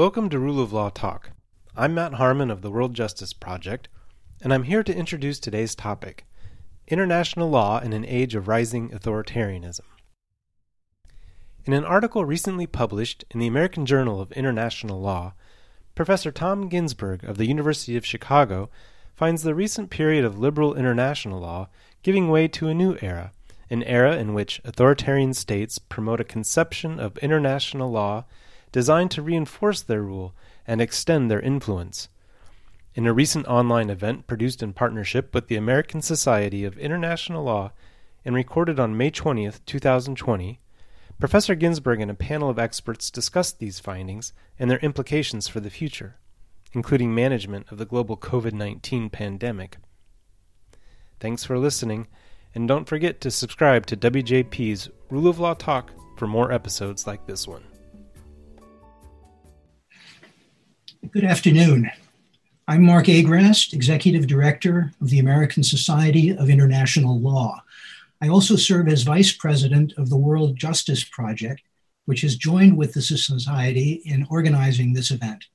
Welcome to Rule of Law Talk. I'm Matt Harmon of the World Justice Project, and I'm here to introduce today's topic International Law in an Age of Rising Authoritarianism. In an article recently published in the American Journal of International Law, Professor Tom Ginsburg of the University of Chicago finds the recent period of liberal international law giving way to a new era, an era in which authoritarian states promote a conception of international law designed to reinforce their rule and extend their influence. In a recent online event produced in partnership with the American Society of International Law and recorded on May 20th, 2020, Professor Ginsburg and a panel of experts discussed these findings and their implications for the future, including management of the global COVID 19 pandemic. Thanks for listening, and don't forget to subscribe to WJP's Rule of Law Talk for more episodes like this one. Good afternoon. I'm Mark Agrast, Executive Director of the American Society of International Law. I also serve as Vice President of the World Justice Project, which has joined with the Society in organizing this event.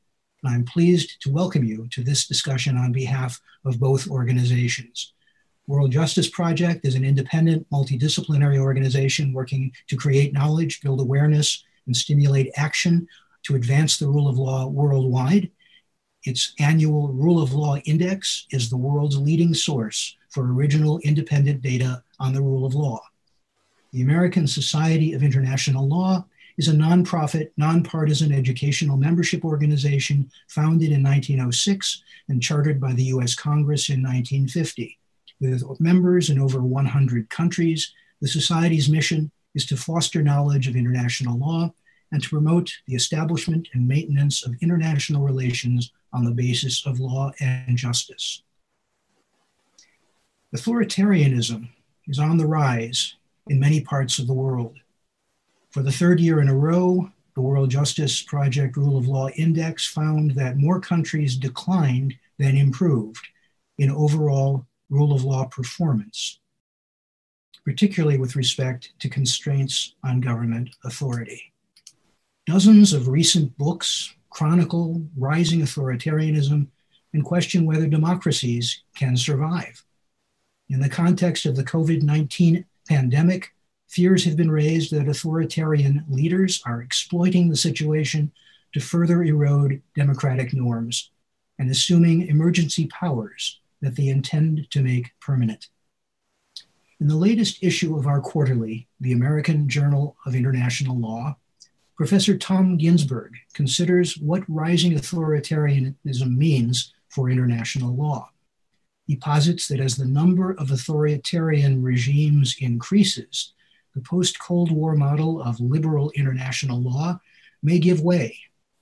And I'm pleased to welcome you to this discussion on behalf of both organizations. World Justice Project is an independent, multidisciplinary organization working to create knowledge, build awareness, and stimulate action to advance the rule of law worldwide. Its annual Rule of Law Index is the world's leading source for original independent data on the rule of law. The American Society of International Law is a nonprofit, nonpartisan educational membership organization founded in 1906 and chartered by the US Congress in 1950. With members in over 100 countries, the Society's mission is to foster knowledge of international law and to promote the establishment and maintenance of international relations on the basis of law and justice. Authoritarianism is on the rise in many parts of the world. For the third year in a row, the World Justice Project Rule of Law Index found that more countries declined than improved in overall rule of law performance, particularly with respect to constraints on government authority. Dozens of recent books chronicle rising authoritarianism and question whether democracies can survive. In the context of the COVID 19 pandemic, fears have been raised that authoritarian leaders are exploiting the situation to further erode democratic norms and assuming emergency powers that they intend to make permanent. In the latest issue of our quarterly, the American Journal of International Law, Professor Tom Ginsburg considers what rising authoritarianism means for international law. He posits that as the number of authoritarian regimes increases, the post Cold War model of liberal international law may give way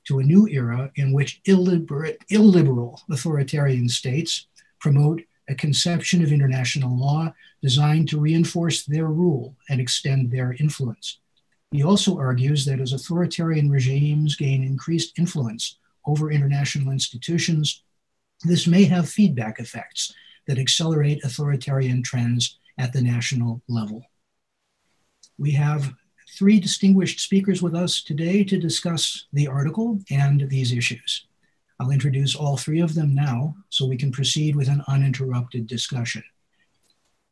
to a new era in which illiberal authoritarian states promote a conception of international law designed to reinforce their rule and extend their influence. He also argues that as authoritarian regimes gain increased influence over international institutions, this may have feedback effects that accelerate authoritarian trends at the national level. We have three distinguished speakers with us today to discuss the article and these issues. I'll introduce all three of them now so we can proceed with an uninterrupted discussion.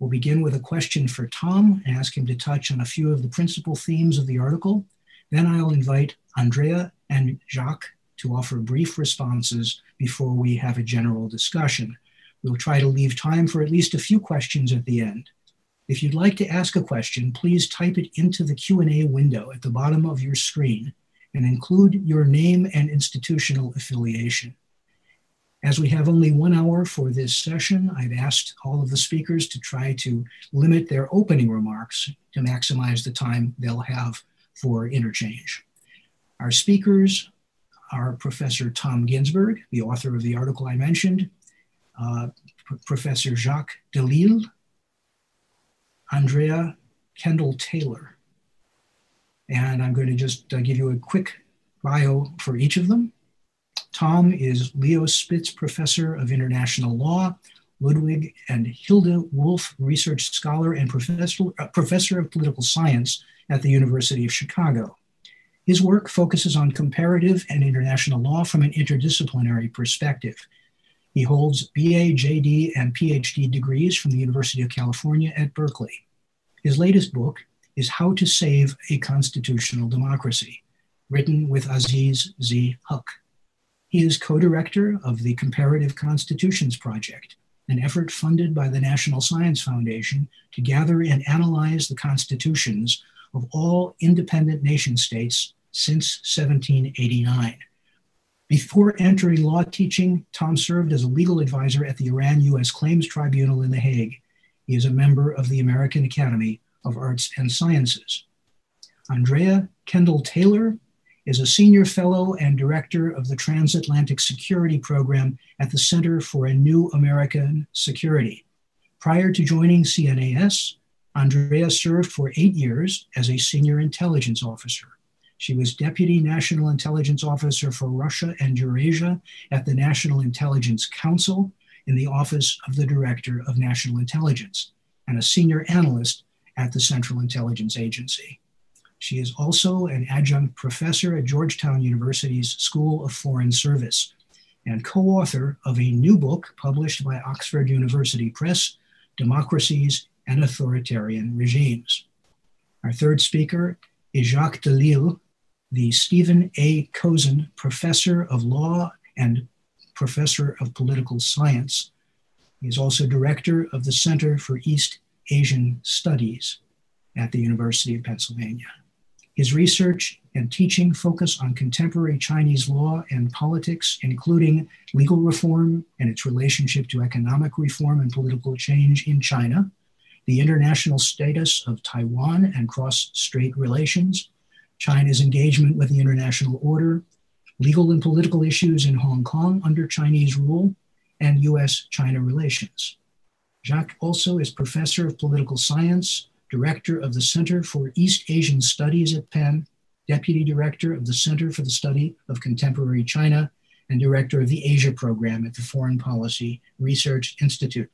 We'll begin with a question for Tom and ask him to touch on a few of the principal themes of the article. Then I'll invite Andrea and Jacques to offer brief responses before we have a general discussion. We'll try to leave time for at least a few questions at the end. If you'd like to ask a question, please type it into the Q&A window at the bottom of your screen and include your name and institutional affiliation. As we have only one hour for this session, I've asked all of the speakers to try to limit their opening remarks to maximize the time they'll have for interchange. Our speakers are Professor Tom Ginsburg, the author of the article I mentioned, uh, Professor Jacques Delisle, Andrea Kendall Taylor. And I'm going to just uh, give you a quick bio for each of them. Tom is Leo Spitz Professor of International Law, Ludwig and Hilde Wolf Research Scholar and professor, uh, professor of Political Science at the University of Chicago. His work focuses on comparative and international law from an interdisciplinary perspective. He holds BA, JD, and PhD degrees from the University of California at Berkeley. His latest book is How to Save a Constitutional Democracy, written with Aziz Z. Huq. He is co director of the Comparative Constitutions Project, an effort funded by the National Science Foundation to gather and analyze the constitutions of all independent nation states since 1789. Before entering law teaching, Tom served as a legal advisor at the Iran U.S. Claims Tribunal in The Hague. He is a member of the American Academy of Arts and Sciences. Andrea Kendall Taylor is a senior fellow and director of the Transatlantic Security Program at the Center for a New American Security. Prior to joining CNAS, Andrea served for eight years as a senior intelligence officer. She was Deputy National Intelligence Officer for Russia and Eurasia at the National Intelligence Council in the Office of the Director of National Intelligence and a senior analyst at the Central Intelligence Agency. She is also an adjunct professor at Georgetown University's School of Foreign Service and co author of a new book published by Oxford University Press Democracies and Authoritarian Regimes. Our third speaker is Jacques Delisle, the Stephen A. Cozen Professor of Law and Professor of Political Science. He is also director of the Center for East Asian Studies at the University of Pennsylvania. His research and teaching focus on contemporary Chinese law and politics, including legal reform and its relationship to economic reform and political change in China, the international status of Taiwan and cross strait relations, China's engagement with the international order, legal and political issues in Hong Kong under Chinese rule, and US China relations. Jacques also is professor of political science, director of the Center for East Asian Studies at Penn, deputy director of the Center for the Study of Contemporary China, and director of the Asia program at the Foreign Policy Research Institute.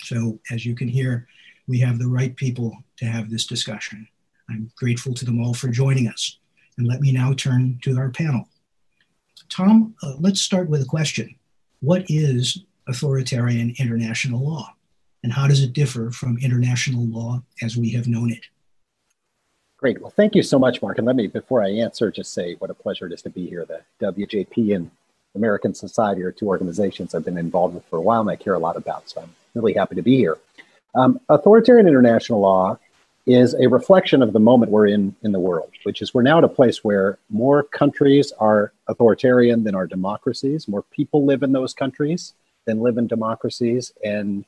So, as you can hear, we have the right people to have this discussion. I'm grateful to them all for joining us. And let me now turn to our panel. Tom, uh, let's start with a question What is authoritarian international law? And how does it differ from international law as we have known it? Great. Well, thank you so much, Mark. And let me, before I answer, just say what a pleasure it is to be here. The WJP and American Society are two organizations I've been involved with for a while and I care a lot about. So I'm really happy to be here. Um, authoritarian international law is a reflection of the moment we're in in the world, which is we're now at a place where more countries are authoritarian than are democracies. More people live in those countries than live in democracies, and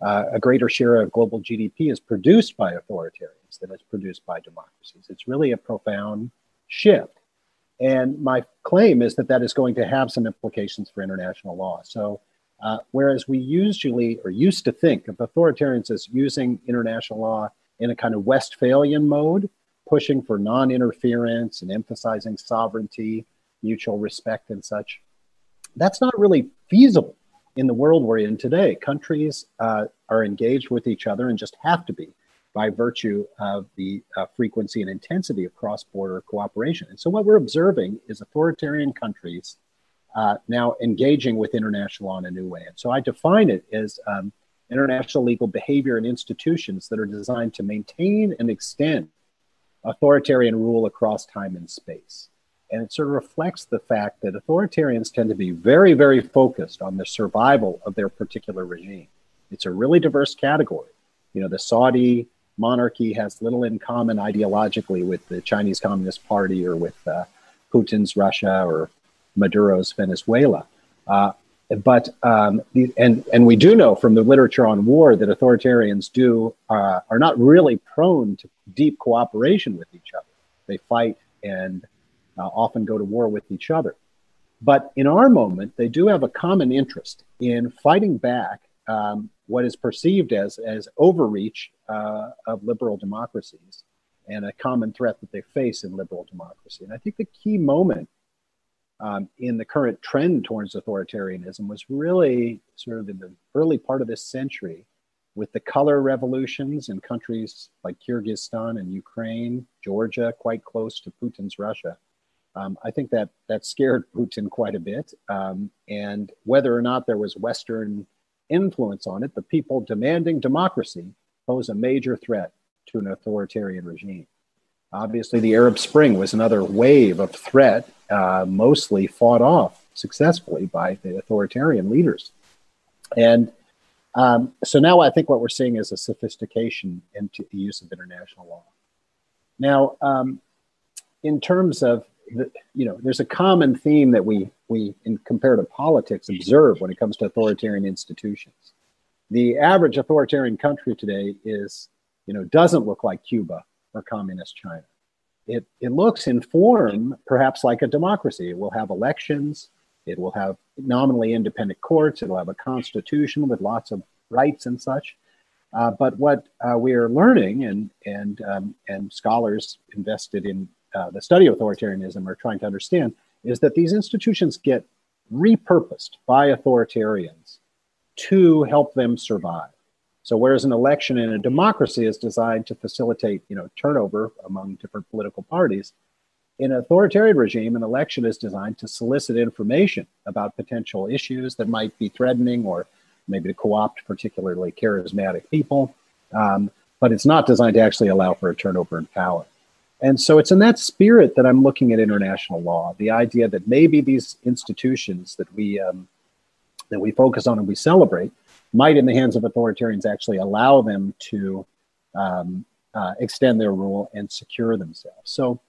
uh, a greater share of global GDP is produced by authoritarians than is produced by democracies. It's really a profound shift. And my claim is that that is going to have some implications for international law. So, uh, whereas we usually or used to think of authoritarians as using international law in a kind of Westphalian mode, pushing for non interference and emphasizing sovereignty, mutual respect, and such. That's not really feasible in the world we're in today. Countries uh, are engaged with each other and just have to be by virtue of the uh, frequency and intensity of cross border cooperation. And so, what we're observing is authoritarian countries uh, now engaging with international law in a new way. And so, I define it as um, international legal behavior and institutions that are designed to maintain and extend authoritarian rule across time and space. And it sort of reflects the fact that authoritarians tend to be very, very focused on the survival of their particular regime. It's a really diverse category. You know, the Saudi monarchy has little in common ideologically with the Chinese Communist Party or with uh, Putin's Russia or Maduro's Venezuela. Uh, but um, and and we do know from the literature on war that authoritarians do uh, are not really prone to deep cooperation with each other. They fight and uh, often go to war with each other. But in our moment, they do have a common interest in fighting back um, what is perceived as as overreach uh, of liberal democracies and a common threat that they face in liberal democracy. And I think the key moment um, in the current trend towards authoritarianism was really sort of in the early part of this century with the color revolutions in countries like Kyrgyzstan and Ukraine, Georgia, quite close to Putin's Russia, um, I think that that scared Putin quite a bit. Um, and whether or not there was Western influence on it, the people demanding democracy pose a major threat to an authoritarian regime. Obviously, the Arab Spring was another wave of threat, uh, mostly fought off successfully by the authoritarian leaders. And um, so now I think what we're seeing is a sophistication into the use of international law. Now, um, in terms of you know, there's a common theme that we we in comparative politics observe when it comes to authoritarian institutions. The average authoritarian country today is, you know, doesn't look like Cuba or communist China. It it looks in form perhaps like a democracy. It will have elections. It will have nominally independent courts. It will have a constitution with lots of rights and such. Uh, but what uh, we are learning, and and um, and scholars invested in uh, the study of authoritarianism are trying to understand, is that these institutions get repurposed by authoritarians to help them survive. So whereas an election in a democracy is designed to facilitate, you know, turnover among different political parties, in an authoritarian regime, an election is designed to solicit information about potential issues that might be threatening or maybe to co-opt particularly charismatic people. Um, but it's not designed to actually allow for a turnover in power. And so it's in that spirit that I'm looking at international law. The idea that maybe these institutions that we um, that we focus on and we celebrate might, in the hands of authoritarians, actually allow them to um, uh, extend their rule and secure themselves. So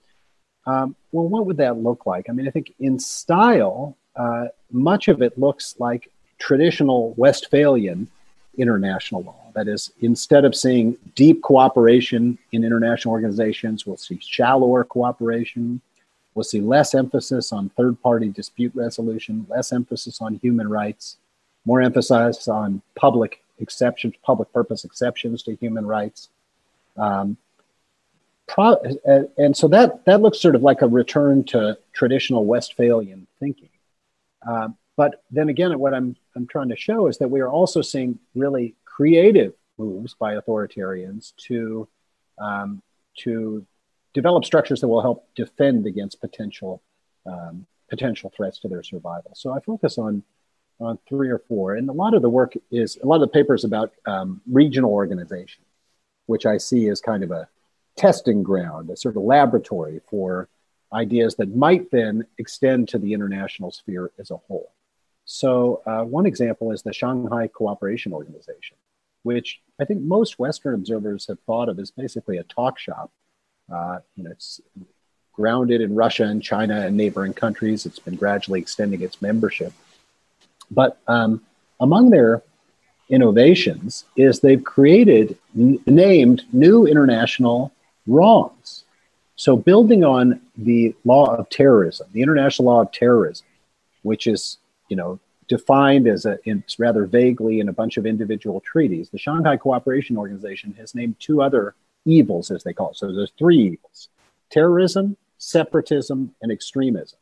um, well, what would that look like? I mean, I think in style, uh, much of it looks like traditional Westphalian international law. That is, instead of seeing deep cooperation in international organizations, we'll see shallower cooperation. We'll see less emphasis on third party dispute resolution, less emphasis on human rights, more emphasis on public exceptions, public purpose exceptions to human rights. Um, pro- and so that that looks sort of like a return to traditional Westphalian thinking. Um, but then again, what I'm I'm trying to show is that we are also seeing really creative moves by authoritarians to um, to develop structures that will help defend against potential um, potential threats to their survival. So I focus on on three or four, and a lot of the work is a lot of the papers about um, regional organization, which I see as kind of a testing ground, a sort of laboratory for ideas that might then extend to the international sphere as a whole. So, uh, one example is the Shanghai Cooperation Organization, which I think most Western observers have thought of as basically a talk shop. Uh, you know, it's grounded in Russia and China and neighboring countries. It's been gradually extending its membership. But um, among their innovations is they've created, n- named new international wrongs. So, building on the law of terrorism, the international law of terrorism, which is, you know, defined as a, it's rather vaguely in a bunch of individual treaties, the Shanghai Cooperation Organization has named two other evils, as they call it. So, there's three evils terrorism, separatism, and extremism.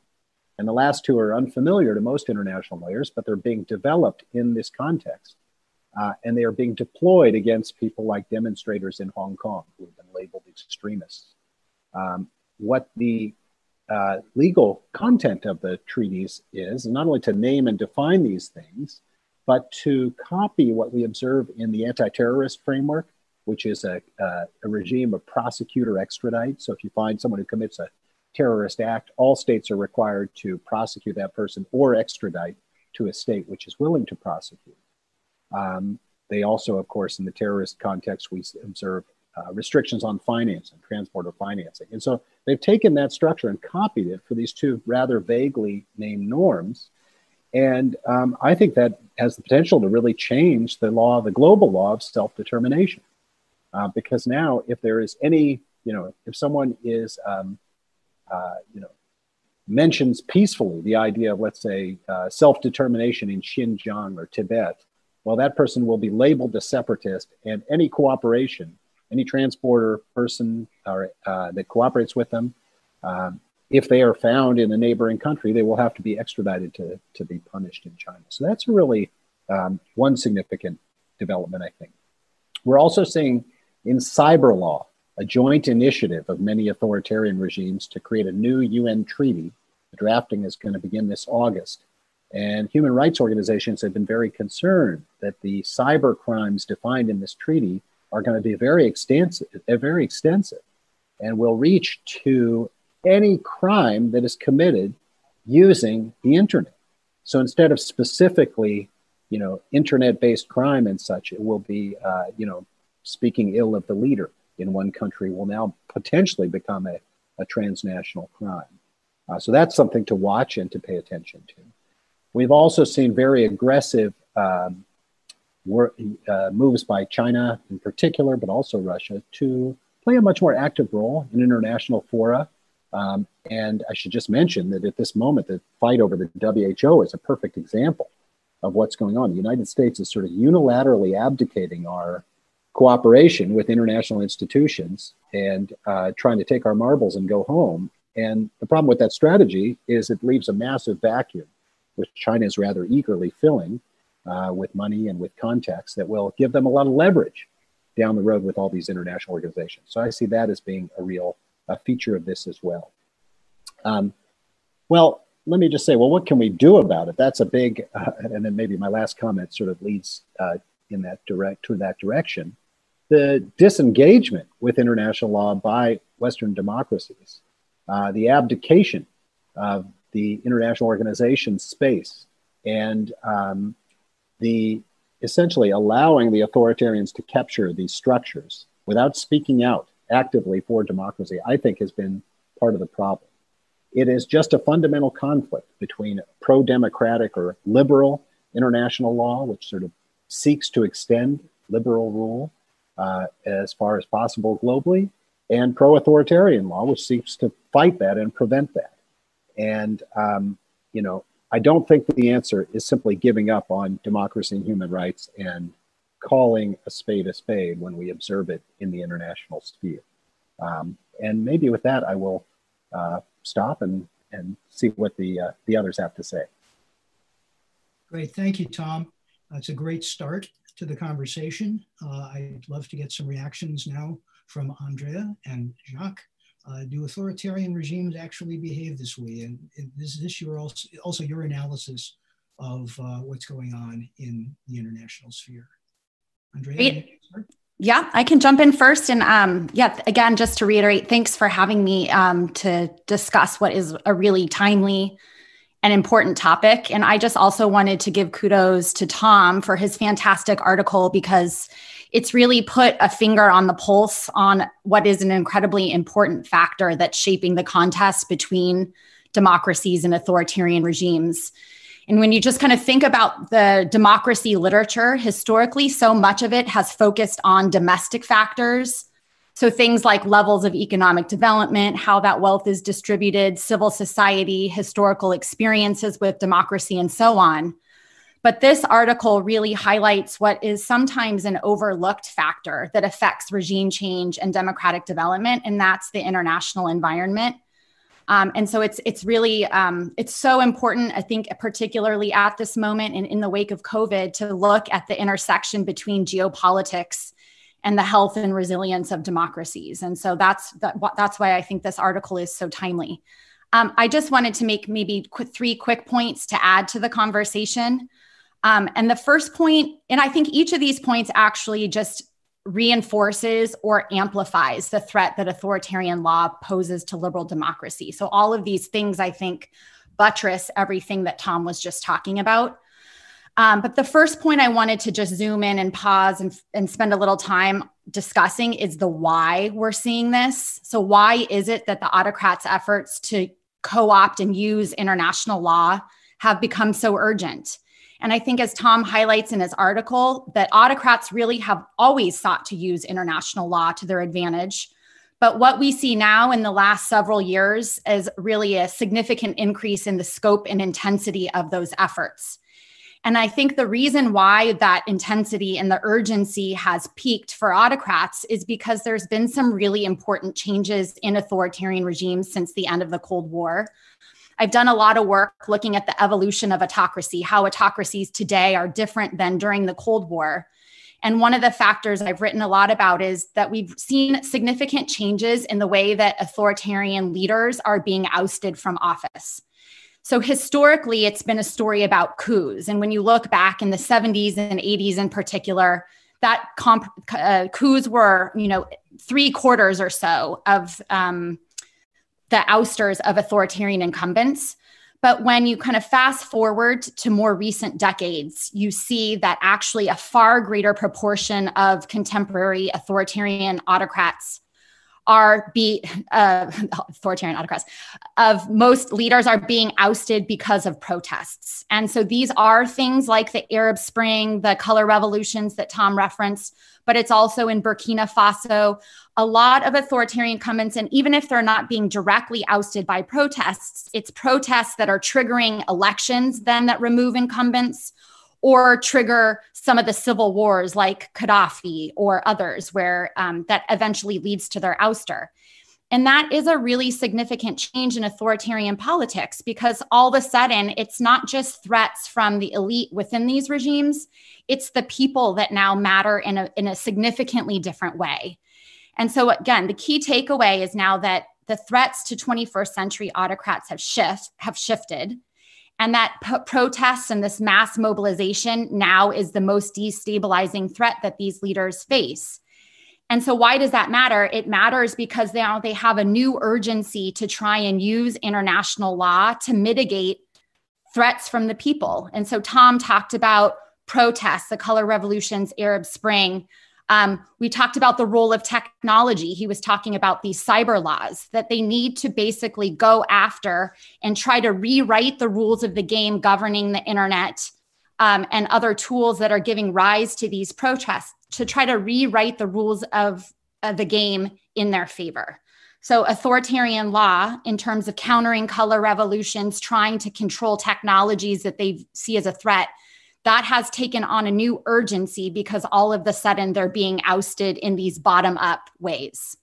And the last two are unfamiliar to most international lawyers, but they're being developed in this context. Uh, and they are being deployed against people like demonstrators in Hong Kong who have been labeled extremists. Um, what the uh, legal content of the treaties is not only to name and define these things, but to copy what we observe in the anti terrorist framework, which is a, uh, a regime of prosecutor extradite. So if you find someone who commits a terrorist act, all states are required to prosecute that person or extradite to a state which is willing to prosecute. Um, they also, of course, in the terrorist context, we observe uh, restrictions on finance and transport financing. And so they've taken that structure and copied it for these two rather vaguely named norms. And um, I think that has the potential to really change the law, the global law of self determination. Uh, because now, if there is any, you know, if someone is, um, uh, you know, mentions peacefully the idea of, let's say, uh, self determination in Xinjiang or Tibet, well, that person will be labeled a separatist, and any cooperation, any transporter person or, uh, that cooperates with them, um, if they are found in a neighboring country, they will have to be extradited to, to be punished in China. So that's really um, one significant development, I think. We're also seeing in cyber law a joint initiative of many authoritarian regimes to create a new UN treaty. The drafting is going to begin this August. And human rights organizations have been very concerned that the cyber crimes defined in this treaty are going to be very extensive, very extensive, and will reach to any crime that is committed using the internet. So instead of specifically, you know, internet-based crime and such, it will be, uh, you know, speaking ill of the leader in one country will now potentially become a, a transnational crime. Uh, so that's something to watch and to pay attention to. We've also seen very aggressive um, uh, moves by China in particular, but also Russia, to play a much more active role in international fora. Um, and I should just mention that at this moment, the fight over the WHO is a perfect example of what's going on. The United States is sort of unilaterally abdicating our cooperation with international institutions and uh, trying to take our marbles and go home. And the problem with that strategy is it leaves a massive vacuum, which China is rather eagerly filling uh, with money and with contacts that will give them a lot of leverage down the road with all these international organizations. So I see that as being a real a feature of this as well. Um, well, let me just say, well, what can we do about it? That's a big, uh, and then maybe my last comment sort of leads uh, in that direct to that direction. The disengagement with international law by Western democracies, uh, the abdication of the international organization space, and um, the essentially allowing the authoritarians to capture these structures without speaking out actively for democracy, I think has been part of the problem. It is just a fundamental conflict between pro democratic or liberal international law, which sort of seeks to extend liberal rule uh, as far as possible globally, and pro authoritarian law, which seeks to fight that and prevent that. And, um, you know, I don't think the answer is simply giving up on democracy and human rights and calling a spade a spade when we observe it in the international sphere. Um, and maybe with that, I will uh, stop and, and see what the, uh, the others have to say. Great. Thank you, Tom. That's a great start to the conversation. Uh, I'd love to get some reactions now from Andrea and Jacques. Uh, do authoritarian regimes actually behave this way? And, and is this your also, also your analysis of uh, what's going on in the international sphere? Andrea? Yeah, I can jump in first. And um, yeah, again, just to reiterate, thanks for having me um, to discuss what is a really timely and important topic. And I just also wanted to give kudos to Tom for his fantastic article because it's really put a finger on the pulse on what is an incredibly important factor that's shaping the contest between democracies and authoritarian regimes. And when you just kind of think about the democracy literature, historically, so much of it has focused on domestic factors. So things like levels of economic development, how that wealth is distributed, civil society, historical experiences with democracy, and so on. But this article really highlights what is sometimes an overlooked factor that affects regime change and democratic development, and that's the international environment. Um, and so it's it's really um, it's so important, I think, particularly at this moment and in the wake of COVID, to look at the intersection between geopolitics and the health and resilience of democracies. And so that's that, that's why I think this article is so timely. Um, I just wanted to make maybe qu- three quick points to add to the conversation. Um, and the first point, and I think each of these points actually just reinforces or amplifies the threat that authoritarian law poses to liberal democracy. So, all of these things, I think, buttress everything that Tom was just talking about. Um, but the first point I wanted to just zoom in and pause and, and spend a little time discussing is the why we're seeing this. So, why is it that the autocrats' efforts to co opt and use international law have become so urgent? And I think, as Tom highlights in his article, that autocrats really have always sought to use international law to their advantage. But what we see now in the last several years is really a significant increase in the scope and intensity of those efforts. And I think the reason why that intensity and the urgency has peaked for autocrats is because there's been some really important changes in authoritarian regimes since the end of the Cold War. I've done a lot of work looking at the evolution of autocracy, how autocracies today are different than during the Cold War. And one of the factors I've written a lot about is that we've seen significant changes in the way that authoritarian leaders are being ousted from office. So historically, it's been a story about coups. And when you look back in the 70s and 80s in particular, that comp- uh, coups were, you know, three quarters or so of um, the ousters of authoritarian incumbents. But when you kind of fast forward to more recent decades, you see that actually a far greater proportion of contemporary authoritarian autocrats are be uh, authoritarian autocrats of most leaders are being ousted because of protests. And so these are things like the arab spring the color revolutions that tom referenced but it's also in burkina faso. A lot of authoritarian incumbents and even if they're not being directly ousted by protests it's protests that are triggering elections then that remove incumbents or trigger some of the civil wars like Gaddafi or others, where um, that eventually leads to their ouster. And that is a really significant change in authoritarian politics because all of a sudden it's not just threats from the elite within these regimes, it's the people that now matter in a, in a significantly different way. And so, again, the key takeaway is now that the threats to 21st century autocrats have shift have shifted and that p- protests and this mass mobilization now is the most destabilizing threat that these leaders face. And so, why does that matter? It matters because now they have a new urgency to try and use international law to mitigate threats from the people. And so, Tom talked about protests, the color revolutions, Arab Spring. Um, we talked about the role of technology. He was talking about these cyber laws that they need to basically go after and try to rewrite the rules of the game governing the internet um, and other tools that are giving rise to these protests to try to rewrite the rules of, of the game in their favor. So, authoritarian law, in terms of countering color revolutions, trying to control technologies that they see as a threat, that has taken on a new urgency because all of the sudden they're being ousted in these bottom up ways.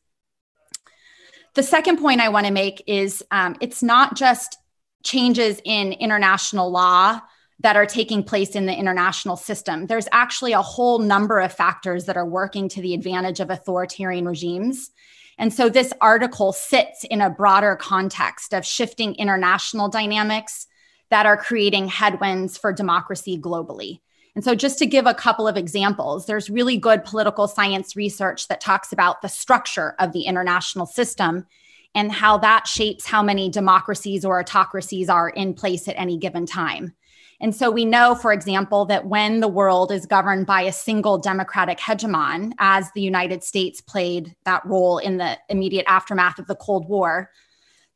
The second point I want to make is um, it's not just changes in international law that are taking place in the international system. There's actually a whole number of factors that are working to the advantage of authoritarian regimes. And so this article sits in a broader context of shifting international dynamics that are creating headwinds for democracy globally. And so, just to give a couple of examples, there's really good political science research that talks about the structure of the international system and how that shapes how many democracies or autocracies are in place at any given time. And so we know, for example, that when the world is governed by a single democratic hegemon, as the United States played that role in the immediate aftermath of the Cold War,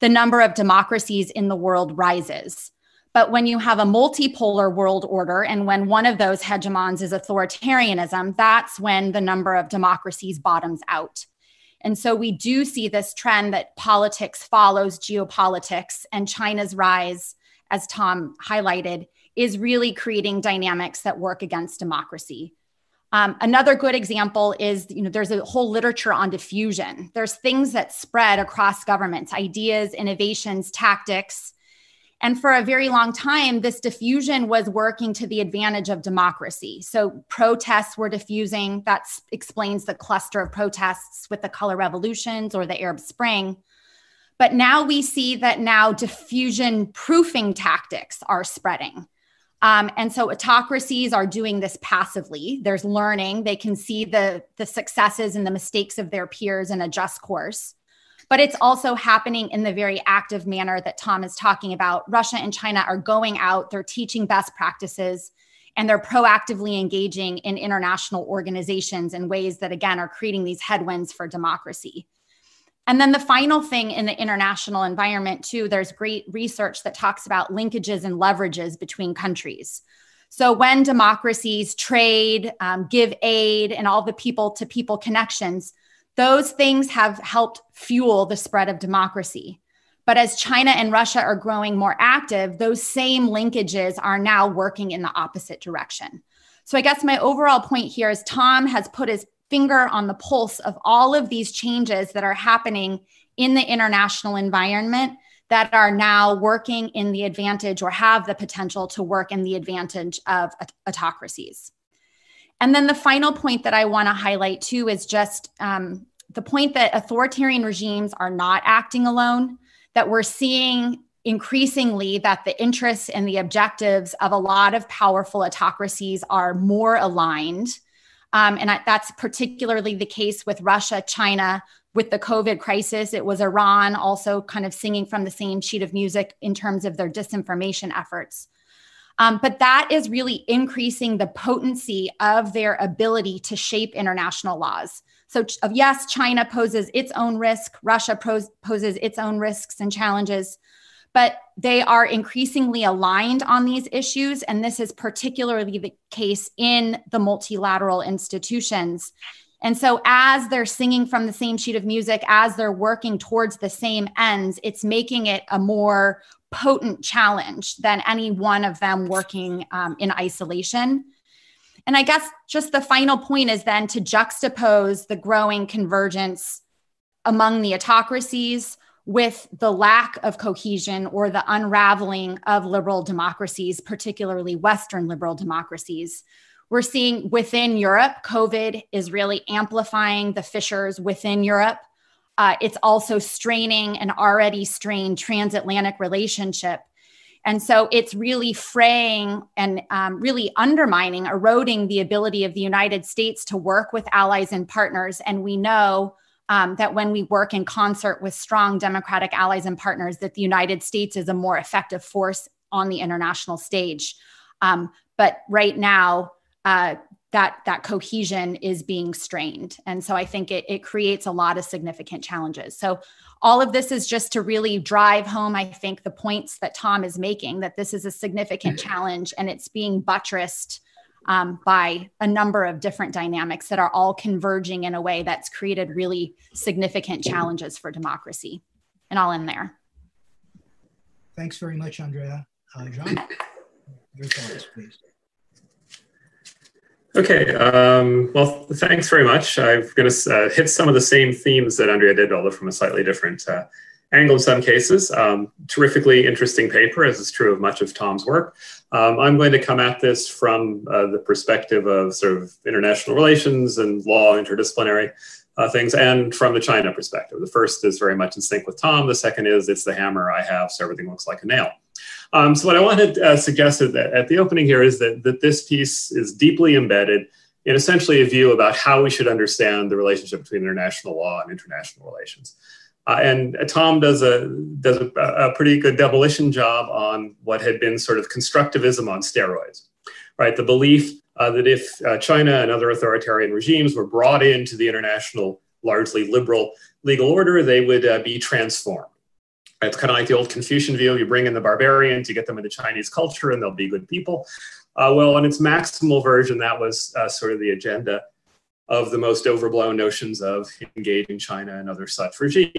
the number of democracies in the world rises. But when you have a multipolar world order and when one of those hegemons is authoritarianism, that's when the number of democracies bottoms out. And so we do see this trend that politics follows geopolitics, and China's rise, as Tom highlighted, is really creating dynamics that work against democracy. Um, another good example is, you know, there's a whole literature on diffusion. There's things that spread across governments, ideas, innovations, tactics and for a very long time, this diffusion was working to the advantage of democracy. So protests were diffusing. That explains the cluster of protests with the color revolutions or the Arab Spring. But now we see that now diffusion proofing tactics are spreading. Um, and so autocracies are doing this passively. There's learning. They can see the, the successes and the mistakes of their peers and adjust course but it's also happening in the very active manner that Tom is talking about. Russia and China are going out, they're teaching best practices, and they're proactively engaging in international organizations in ways that, again, are creating these headwinds for democracy. And then the final thing in the international environment, too, there's great research that talks about linkages and leverages between countries. So when democracies trade, um, give aid, and all the people to people connections, those things have helped fuel the spread of democracy. But as China and Russia are growing more active, those same linkages are now working in the opposite direction. So I guess my overall point here is Tom has put his finger on the pulse of all of these changes that are happening in the international environment that are now working in the advantage or have the potential to work in the advantage of autocracies. And then the final point that I want to highlight too is just um, the point that authoritarian regimes are not acting alone, that we're seeing increasingly that the interests and the objectives of a lot of powerful autocracies are more aligned. Um, and I, that's particularly the case with Russia, China, with the COVID crisis. It was Iran also kind of singing from the same sheet of music in terms of their disinformation efforts. Um, but that is really increasing the potency of their ability to shape international laws. So, yes, China poses its own risk, Russia pose, poses its own risks and challenges, but they are increasingly aligned on these issues. And this is particularly the case in the multilateral institutions. And so, as they're singing from the same sheet of music, as they're working towards the same ends, it's making it a more potent challenge than any one of them working um, in isolation. And I guess just the final point is then to juxtapose the growing convergence among the autocracies with the lack of cohesion or the unraveling of liberal democracies, particularly Western liberal democracies. We're seeing within Europe, COVID is really amplifying the fissures within Europe. Uh, it's also straining an already strained transatlantic relationship and so it's really fraying and um, really undermining, eroding the ability of the United States to work with allies and partners. And we know um, that when we work in concert with strong democratic allies and partners, that the United States is a more effective force on the international stage. Um, but right now, uh, that that cohesion is being strained, and so I think it, it creates a lot of significant challenges. So all of this is just to really drive home, I think, the points that Tom is making that this is a significant mm-hmm. challenge and it's being buttressed um, by a number of different dynamics that are all converging in a way that's created really significant challenges for democracy. And I'll end there. Thanks very much, Andrea. Uh, Jean, your thoughts, please. Okay, um, well, thanks very much. I'm going to uh, hit some of the same themes that Andrea did, although from a slightly different uh, angle in some cases. Um, terrifically interesting paper, as is true of much of Tom's work. Um, I'm going to come at this from uh, the perspective of sort of international relations and law, interdisciplinary uh, things, and from the China perspective. The first is very much in sync with Tom. The second is it's the hammer I have, so everything looks like a nail. Um, so what I wanted to uh, suggest at the, at the opening here is that, that this piece is deeply embedded in essentially a view about how we should understand the relationship between international law and international relations. Uh, and uh, Tom does a does a, a, pretty good demolition job on what had been sort of constructivism on steroids, right? The belief uh, that if uh, China and other authoritarian regimes were brought into the international, largely liberal legal order, they would uh, be transformed. It's kind of like the old Confucian view you bring in the barbarians, you get them into Chinese culture, and they'll be good people. Uh, well, in its maximal version, that was uh, sort of the agenda of the most overblown notions of engaging China and other such regimes.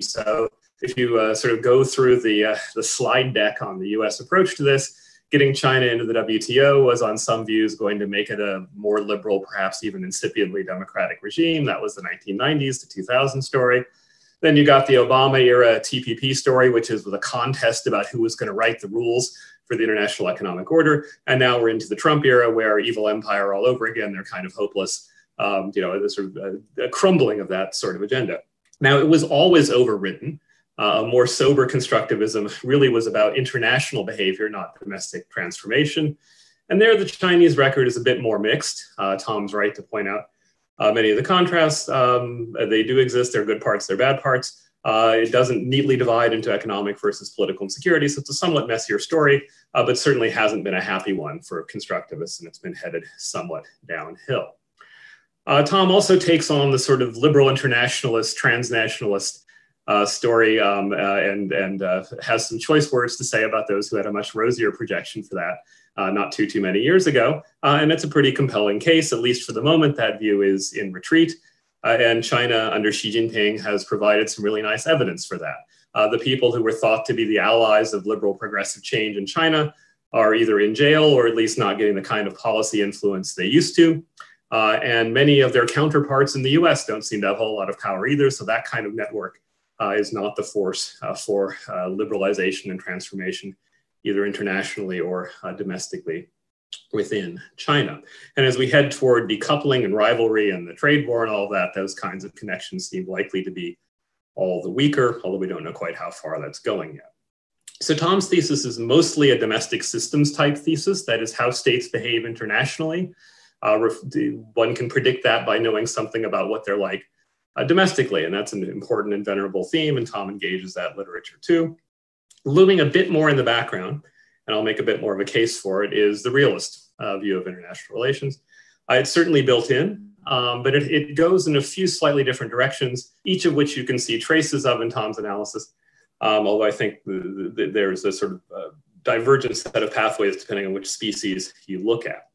So, if you uh, sort of go through the, uh, the slide deck on the US approach to this, getting China into the WTO was, on some views, going to make it a more liberal, perhaps even incipiently democratic regime. That was the 1990s to 2000 story. Then you got the Obama era TPP story, which is with a contest about who was going to write the rules for the international economic order. And now we're into the Trump era where evil empire all over again. They're kind of hopeless. Um, you know, the sort of a, a, crumbling of that sort of agenda. Now, it was always overwritten. Uh, a more sober constructivism really was about international behavior, not domestic transformation. And there, the Chinese record is a bit more mixed. Uh, Tom's right to point out uh, many of the contrasts, um, they do exist. There are good parts, there are bad parts. Uh, it doesn't neatly divide into economic versus political insecurity, so it's a somewhat messier story, uh, but certainly hasn't been a happy one for constructivists, and it's been headed somewhat downhill. Uh, Tom also takes on the sort of liberal internationalist, transnationalist uh, story um, uh, and, and has some choice words to say about those who had a much rosier projection for that uh, not too, too many years ago. Uh, and it's a pretty compelling case, at least for the moment. That view is in retreat. Uh, and China under Xi Jinping has provided some really nice evidence for that. Uh, the people who were thought to be the allies of liberal progressive change in China are either in jail or at least not getting the kind of policy influence they used to. Uh, and many of their counterparts in the US don't seem to have a whole lot of power either. So that kind of network uh, is not the force for liberalization and transformation either internationally or uh, domestically within China. And as we head toward decoupling and rivalry and the trade war and all that, those kinds of connections seem likely to be all the weaker, although we don't know quite how far that's going yet. So Tom's thesis is mostly a domestic systems type thesis, that is how states behave internationally. Uh, one can predict that by knowing something about what they're like uh, domestically, and that's an important and venerable theme, and Tom engages that literature too. Looming a bit more in the background, and I'll make a bit more of a case for it, is the realist uh, view of international relations. Uh, it's certainly built in, um, but it, it, goes in a few slightly different directions, each of which you can see traces of in Tom's analysis. Um, although I think the, the, there's a sort of uh, divergent set of pathways depending on which species you look at.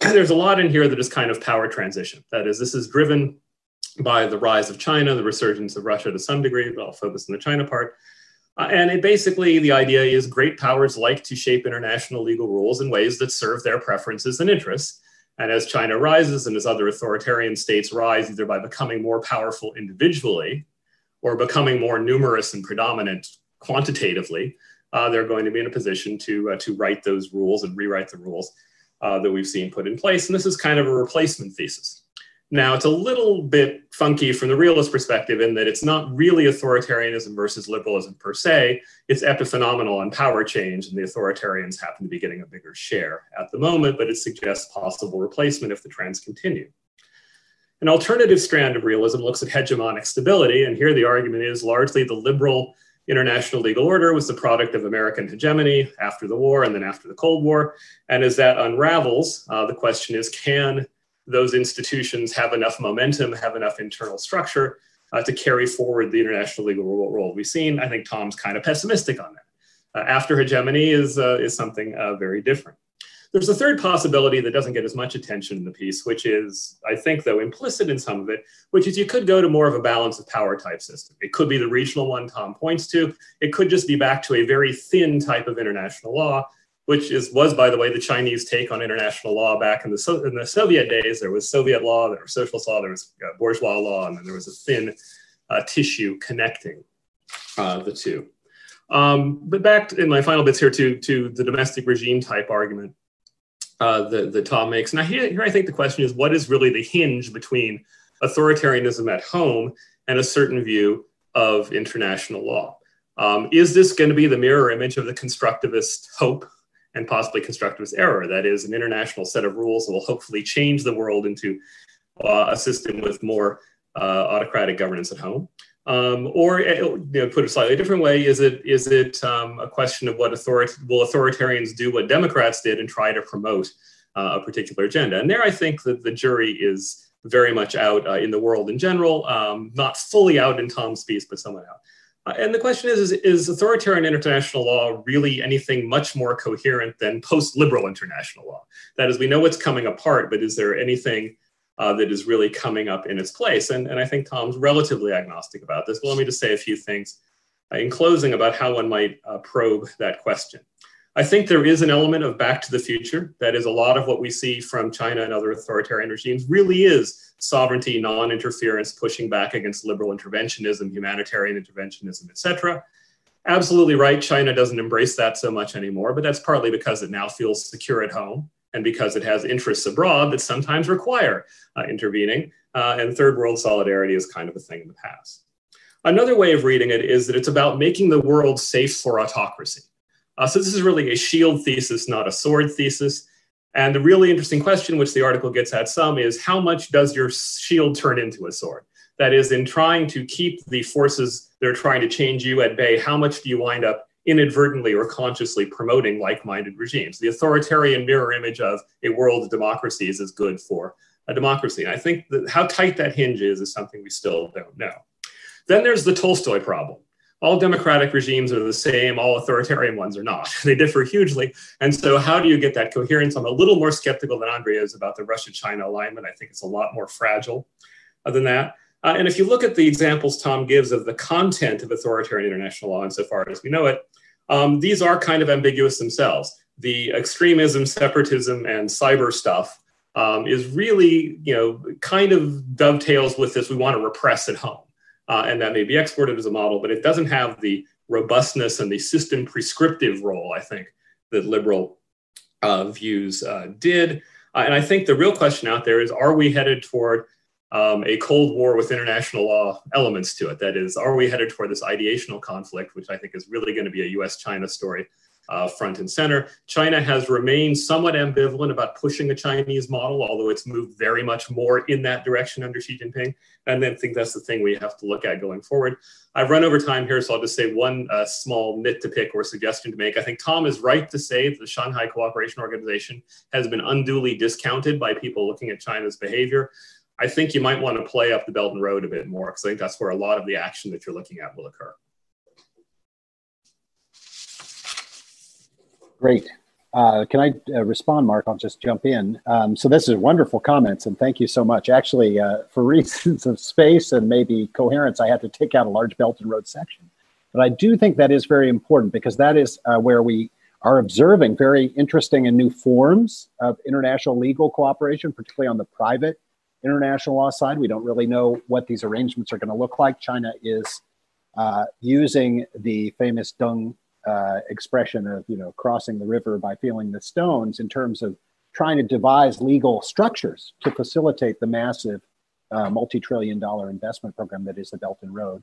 there's a lot in here that is kind of power transition. That is, this is driven by the rise of China, the resurgence of Russia to some degree, but I'll focus on the China part. Uh, and it basically, the idea is great powers like to shape international legal rules in ways that serve their preferences and interests. And as China rises and as other authoritarian states rise, either by becoming more powerful individually or becoming more numerous and predominant quantitatively, uh, they're going to be in a position to, uh, to write those rules and rewrite the rules uh, that we've seen put in place. And this is kind of a replacement thesis. Now, it's a little bit funky from the realist perspective in that it's not really authoritarianism versus liberalism per se. It's epiphenomenal and power change, and the authoritarians happen to be getting a bigger share at the moment, but it suggests possible replacement if the trends continue. An alternative strand of realism looks at hegemonic stability, and here the argument is largely the liberal international legal order was the product of American hegemony after the war and then after the Cold War. And as that unravels, uh, the question is can those institutions have enough momentum, have enough internal structure uh, to carry forward the international legal role we've seen? I think Tom's kind of pessimistic on that. Uh, after hegemony is, uh, is something uh, very different. There's a third possibility that doesn't get as much attention in the piece, which is, I think, though, implicit in some of it, which is you could go to more of a balance of power type system. It could be the regional one Tom points to. It could just be back to a very thin type of international law, which is was, by the way, the Chinese take on international law back in the, in the Soviet days. There was Soviet law, there was socialist law, there was uh, bourgeois law, and then there was a thin uh, tissue connecting uh, the two. Um, but back in my final bits here to, to the domestic regime type argument uh, that, that Tom makes. Now, here, here I think the question is what is really the hinge between authoritarianism at home and a certain view of international law? Um, is this going to be the mirror image of the constructivist hope and possibly constructivist error? That is, an international set of rules that will hopefully change the world into uh, a system with more uh, autocratic governance at home. Um, or eh, you know, put it slightly different way, is it is it um, a question of what authority will authoritarians do what Democrats did and try to promote uh, a particular agenda? And there, I think that the jury is very much out uh, in the world in general, um, not fully out in Tom's piece, but somewhat out. Uh, and the question is, is, is authoritarian international law really anything much more coherent than post-liberal international law? That is, we know what's coming apart, but is there anything uh, that is really coming up in its place. And, and I think Tom's relatively agnostic about this. But let me just say a few things uh, in closing about how one might uh, probe that question. I think there is an element of back to the future. That is, a lot of what we see from China and other authoritarian regimes really is sovereignty, non interference, pushing back against liberal interventionism, humanitarian interventionism, etc. Absolutely right. China doesn't embrace that so much anymore, but that's partly because it now feels secure at home and because it has interests abroad that sometimes require uh, intervening. Uh, and third world solidarity is kind of a thing in the past. Another way of reading it is that it's about making the world safe for autocracy. Uh, so this is really a shield thesis, not a sword thesis. And the really interesting question, which the article gets at some, is how much does your shield turn into a sword? That is, in trying to keep the forces that are trying to change you at bay, how much do you wind up inadvertently or consciously promoting like-minded regimes. The authoritarian mirror image of a world of democracies is good for a democracy. And I think that how tight that hinge is is something we still don't know. Then there's the Tolstoy problem. All democratic regimes are the same, all authoritarian ones are not. they differ hugely. And so, how do you get that coherence? I'm a little more skeptical than Andrea is about the Russia China alignment. I think it's a lot more fragile than that. Uh, and if you look at the examples Tom gives of the content of authoritarian international law insofar as we know it, um, these are kind of ambiguous themselves. The extremism, separatism, and cyber stuff um, is really, you know, kind of dovetails with this we want to repress at home. Uh, and that may be exported as a model, but it doesn't have the robustness and the system prescriptive role, I think, that liberal uh, views uh, did. Uh, and I think the real question out there is are we headed toward um, a Cold War with international law elements to it? That is, are we headed toward this ideational conflict, which I think is really going to be a US China story? Uh, front and center. China has remained somewhat ambivalent about pushing a Chinese model, although it's moved very much more in that direction under Xi Jinping. And I think that's the thing we have to look at going forward. I've run over time here, so I'll just say one uh, small nit to pick or suggestion to make. I think Tom is right to say that the Shanghai Cooperation Organization has been unduly discounted by people looking at China's behavior. I think you might want to play up the Belt and Road a bit more because I think that's where a lot of the action that you're looking at will occur. Great. Uh, can I uh, respond, Mark? I'll just jump in. Um, so this is wonderful comments, and thank you so much. Actually, uh, for reasons of space and maybe coherence, I had to take out a large Belt and Road section. But I do think that is very important because that is uh, where we are observing very interesting and new forms of international legal cooperation, particularly on the private international law side. We don't really know what these arrangements are going to look like. China is uh, using the famous Deng uh, expression of you know crossing the river by feeling the stones in terms of trying to devise legal structures to facilitate the massive uh, multi-trillion dollar investment program that is the Belt and Road.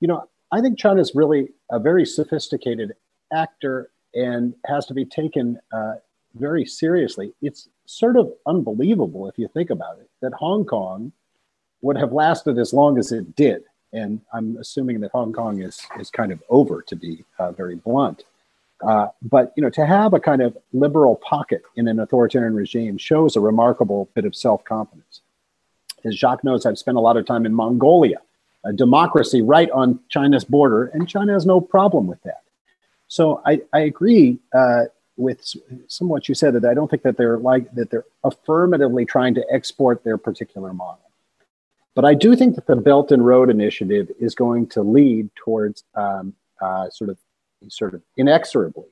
You know, I think China is really a very sophisticated actor and has to be taken uh, very seriously. It's sort of unbelievable if you think about it that Hong Kong would have lasted as long as it did and I'm assuming that Hong Kong is is kind of over, to be uh, very blunt. Uh, but you know, to have a kind of liberal pocket in an authoritarian regime shows a remarkable bit of self confidence. As Jacques knows, I've spent a lot of time in Mongolia, a democracy right on China's border, and China has no problem with that. So I, I agree uh, with some of what you said that I don't think that they're like that they're affirmatively trying to export their particular model. But I do think that the Belt and Road Initiative is going to lead towards um, uh, sort of, sort of inexorably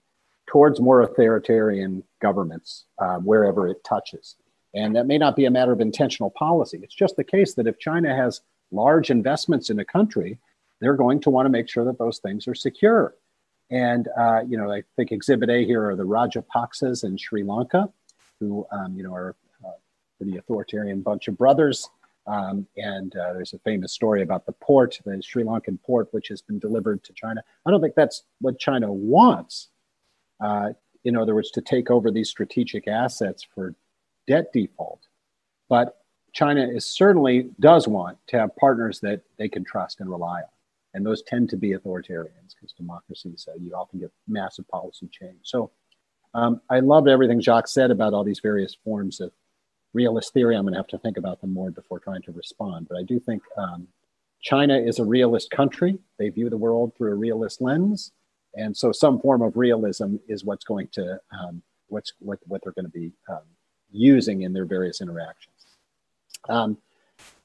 towards more authoritarian governments uh, wherever it touches. And that may not be a matter of intentional policy. It's just the case that if China has large investments in a country, they're going to want to make sure that those things are secure. And uh, you know, I think Exhibit A here are the Rajapaksas in Sri Lanka, who um, you know are a uh, pretty authoritarian bunch of brothers. Um, and uh, there's a famous story about the port, the Sri Lankan port, which has been delivered to China. I don't think that's what China wants. Uh, in other words, to take over these strategic assets for debt default. But China is certainly does want to have partners that they can trust and rely on. And those tend to be authoritarians because democracies, uh, you often get massive policy change. So um, I loved everything Jacques said about all these various forms of realist theory. I'm going to have to think about them more before trying to respond. But I do think um, China is a realist country. They view the world through a realist lens, and so some form of realism is what's going to um, what's what, what they're going to be um, using in their various interactions. Um,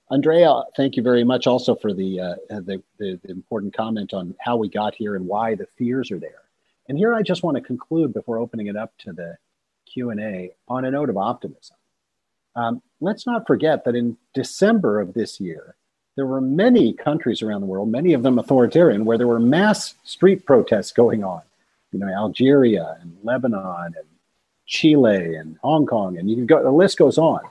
Andrea, thank you very much also for the, uh, the, the, the important comment on how we got here and why the fears are there. And here I just want to conclude before opening it up to the Q&A on a note of optimism. Um, let's not forget that in December of this year, there were many countries around the world, many of them authoritarian, where there were mass street protests going on. You know, Algeria and Lebanon and Chile and Hong Kong, and you can go. The list goes on.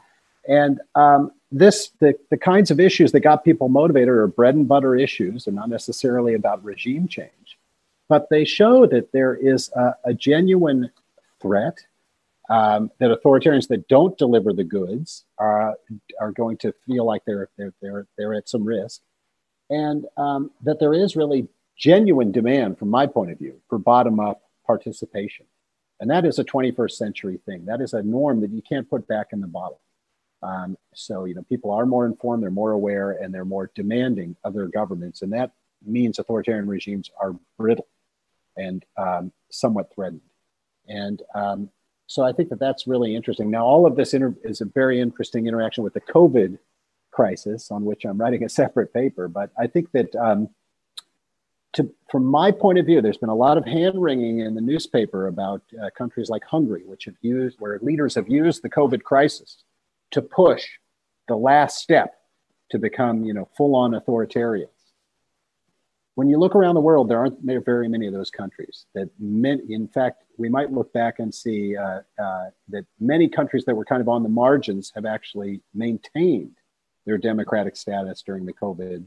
And um, this, the, the kinds of issues that got people motivated are bread and butter issues. They're not necessarily about regime change, but they show that there is a, a genuine threat um, that authoritarians that don't deliver the goods are, are going to feel like they're, they're, they're, they're at some risk. And um, that there is really genuine demand, from my point of view, for bottom up participation. And that is a 21st century thing. That is a norm that you can't put back in the bottle. Um, so, you know, people are more informed, they're more aware, and they're more demanding of their governments. And that means authoritarian regimes are brittle and um, somewhat threatened. And um, so I think that that's really interesting. Now, all of this inter- is a very interesting interaction with the COVID crisis, on which I'm writing a separate paper. But I think that, um, to, from my point of view, there's been a lot of hand wringing in the newspaper about uh, countries like Hungary, which have used, where leaders have used the COVID crisis to push the last step to become, you know, full-on authoritarians. When you look around the world, there aren't very many of those countries. That in fact, we might look back and see uh, uh, that many countries that were kind of on the margins have actually maintained their democratic status during the COVID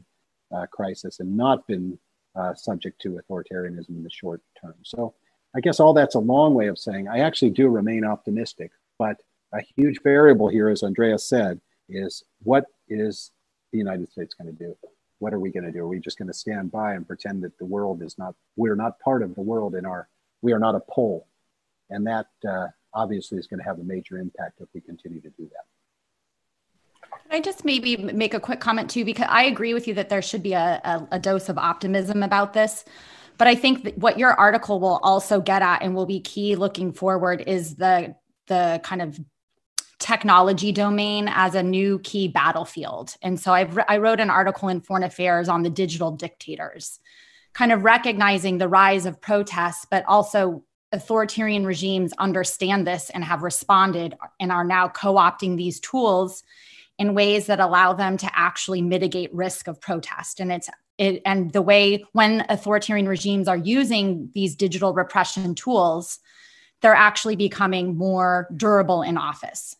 uh, crisis and not been uh, subject to authoritarianism in the short term. So, I guess all that's a long way of saying I actually do remain optimistic, but a huge variable here, as Andreas said, is what is the United States going to do? What are we going to do? Are we just going to stand by and pretend that the world is not, we're not part of the world in our, we are not a pole. And that uh, obviously is going to have a major impact if we continue to do that. Can I just maybe make a quick comment too? Because I agree with you that there should be a, a, a dose of optimism about this. But I think what your article will also get at and will be key looking forward is the the kind of technology domain as a new key battlefield. And so I've, I wrote an article in Foreign Affairs on the digital dictators, kind of recognizing the rise of protests, but also authoritarian regimes understand this and have responded and are now co opting these tools in ways that allow them to actually mitigate risk of protest. And it's it, and the way when authoritarian regimes are using these digital repression tools, they're actually becoming more durable in office.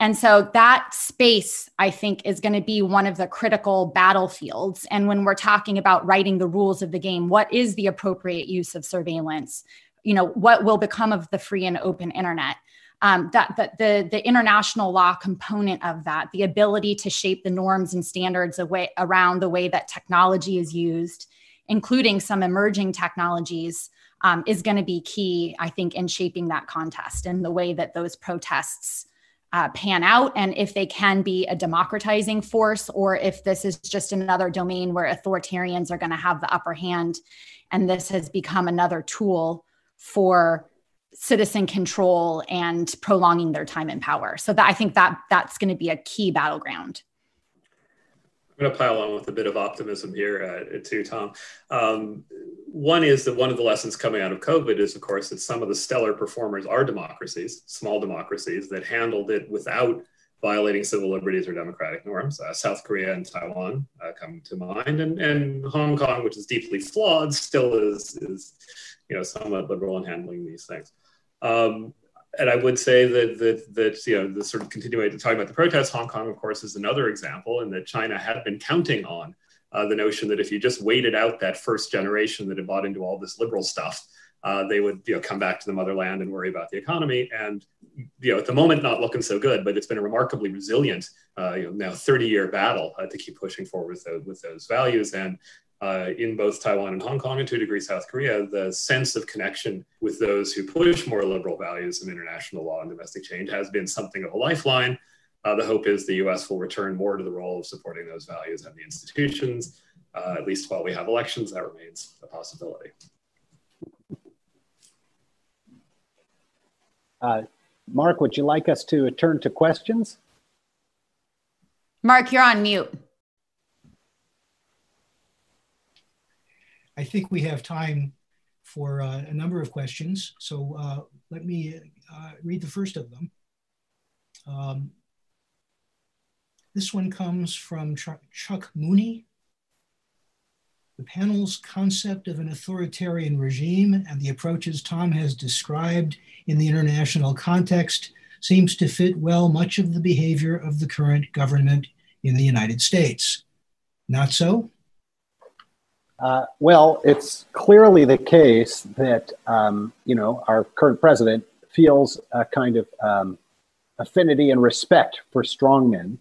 And so that space, I think, is going to be one of the critical battlefields. And when we're talking about writing the rules of the game, what is the appropriate use of surveillance? You know, what will become of the free and open internet? Um, that, the, the international law component of that, the ability to shape the norms and standards away, around the way that technology is used, including some emerging technologies, um, is going to be key, I think, in shaping that contest and the way that those protests uh, pan out and if they can be a democratizing force or if this is just another domain where authoritarians are going to have the upper hand and this has become another tool for citizen control and prolonging their time in power. So that i think that that's going to be a key battleground going to pile on with a bit of optimism here uh, too, Tom. Um, one is that one of the lessons coming out of COVID is, of course, that some of the stellar performers are democracies, small democracies that handled it without violating civil liberties or democratic norms. Uh, South Korea and Taiwan uh, come to mind, and, and Hong Kong, which is deeply flawed, still is, is you know somewhat liberal in handling these things. Um, and I would say that that that you know the sort of continuing talking about the protests, Hong Kong, of course, is another example, and that China had been counting on uh, the notion that if you just waited out that first generation that had bought into all this liberal stuff, uh, they would you know come back to the motherland and worry about the economy. And you know at the moment not looking so good, but it's been a remarkably resilient uh, you know now 30 year battle uh, to keep pushing forward with those, with those values. And uh, in both Taiwan and Hong Kong, and to a degree South Korea, the sense of connection with those who push more liberal values of international law and domestic change has been something of a lifeline. Uh, the hope is the US will return more to the role of supporting those values and the institutions. Uh, at least while we have elections, that remains a possibility. Uh, Mark, would you like us to turn to questions? Mark, you're on mute. I think we have time for uh, a number of questions. So uh, let me uh, read the first of them. Um, this one comes from Chuck, Chuck Mooney. The panel's concept of an authoritarian regime and the approaches Tom has described in the international context seems to fit well much of the behavior of the current government in the United States. Not so? Uh, well, it's clearly the case that um, you know our current president feels a kind of um, affinity and respect for strongmen,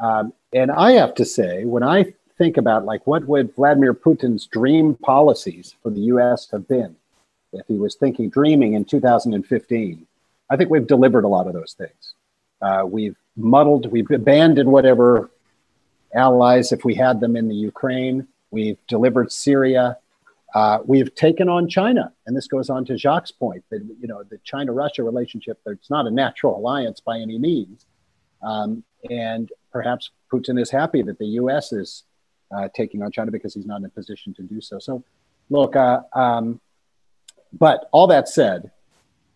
um, and I have to say, when I think about like what would Vladimir Putin's dream policies for the U.S. have been if he was thinking dreaming in 2015, I think we've delivered a lot of those things. Uh, we've muddled, we've abandoned whatever allies if we had them in the Ukraine. We've delivered Syria. Uh, we've taken on China, and this goes on to Jacques' point that you know the China-Russia relationship. It's not a natural alliance by any means, um, and perhaps Putin is happy that the U.S. is uh, taking on China because he's not in a position to do so. So, look, uh, um, but all that said,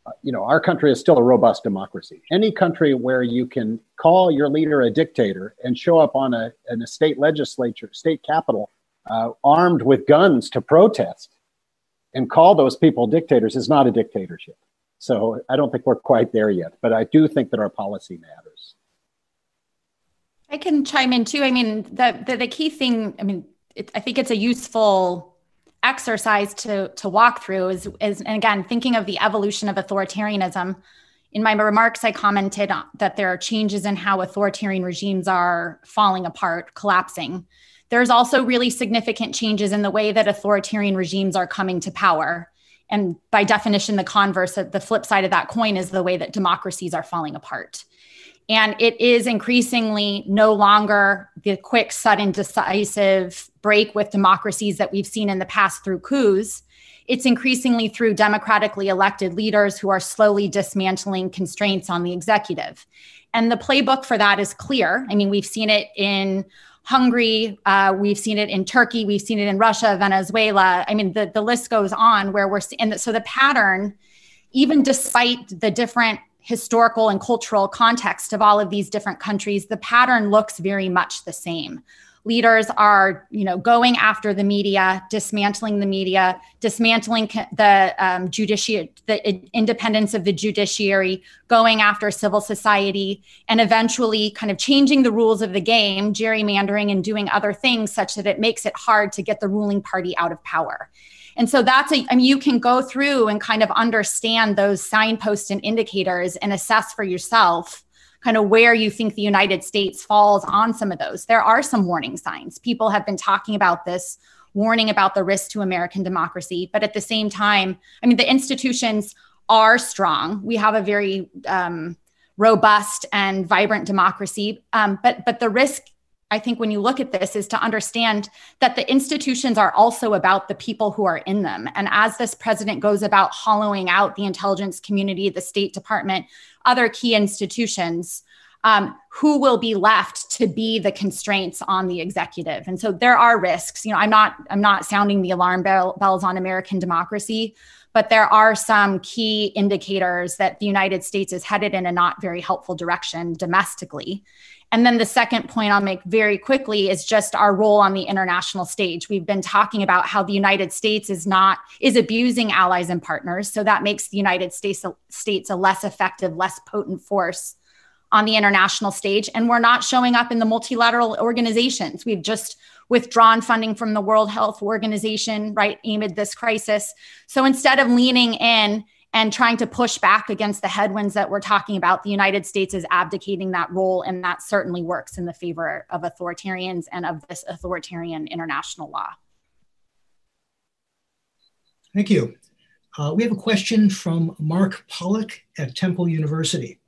uh, you know, our country is still a robust democracy. Any country where you can call your leader a dictator and show up on a, in a state legislature, state capital uh, armed with guns to protest and call those people dictators is not a dictatorship. So I don't think we're quite there yet, but I do think that our policy matters. I can chime in too. I mean, the the, the key thing. I mean, it, I think it's a useful exercise to to walk through is is and again thinking of the evolution of authoritarianism. In my remarks, I commented that there are changes in how authoritarian regimes are falling apart, collapsing. There's also really significant changes in the way that authoritarian regimes are coming to power. And by definition, the converse, the flip side of that coin is the way that democracies are falling apart. And it is increasingly no longer the quick, sudden, decisive break with democracies that we've seen in the past through coups. It's increasingly through democratically elected leaders who are slowly dismantling constraints on the executive. And the playbook for that is clear. I mean, we've seen it in Hungary, uh, we've seen it in Turkey, we've seen it in Russia, Venezuela. I mean, the, the list goes on where we're, and so the pattern, even despite the different historical and cultural context of all of these different countries, the pattern looks very much the same. Leaders are, you know, going after the media, dismantling the media, dismantling the um, judiciary, the independence of the judiciary, going after civil society, and eventually kind of changing the rules of the game, gerrymandering and doing other things such that it makes it hard to get the ruling party out of power. And so that's a, I mean, you can go through and kind of understand those signposts and indicators and assess for yourself kind of where you think the United States falls on some of those. There are some warning signs. People have been talking about this, warning about the risk to American democracy. But at the same time, I mean, the institutions are strong. We have a very um, robust and vibrant democracy. Um, but but the risk I think when you look at this is to understand that the institutions are also about the people who are in them. And as this president goes about hollowing out the intelligence community, the State Department, other key institutions, um, who will be left to be the constraints on the executive? And so there are risks. You know i'm not i'm not sounding the alarm bell, bells on american democracy but there are some key indicators that the united states is headed in a not very helpful direction domestically and then the second point I'll make very quickly is just our role on the international stage. We've been talking about how the United States is not is abusing allies and partners, so that makes the United States states a less effective, less potent force on the international stage and we're not showing up in the multilateral organizations. We've just withdrawn funding from the World Health Organization right amid this crisis. So instead of leaning in and trying to push back against the headwinds that we're talking about, the United States is abdicating that role, and that certainly works in the favor of authoritarians and of this authoritarian international law. Thank you. Uh, we have a question from Mark Pollack at Temple University.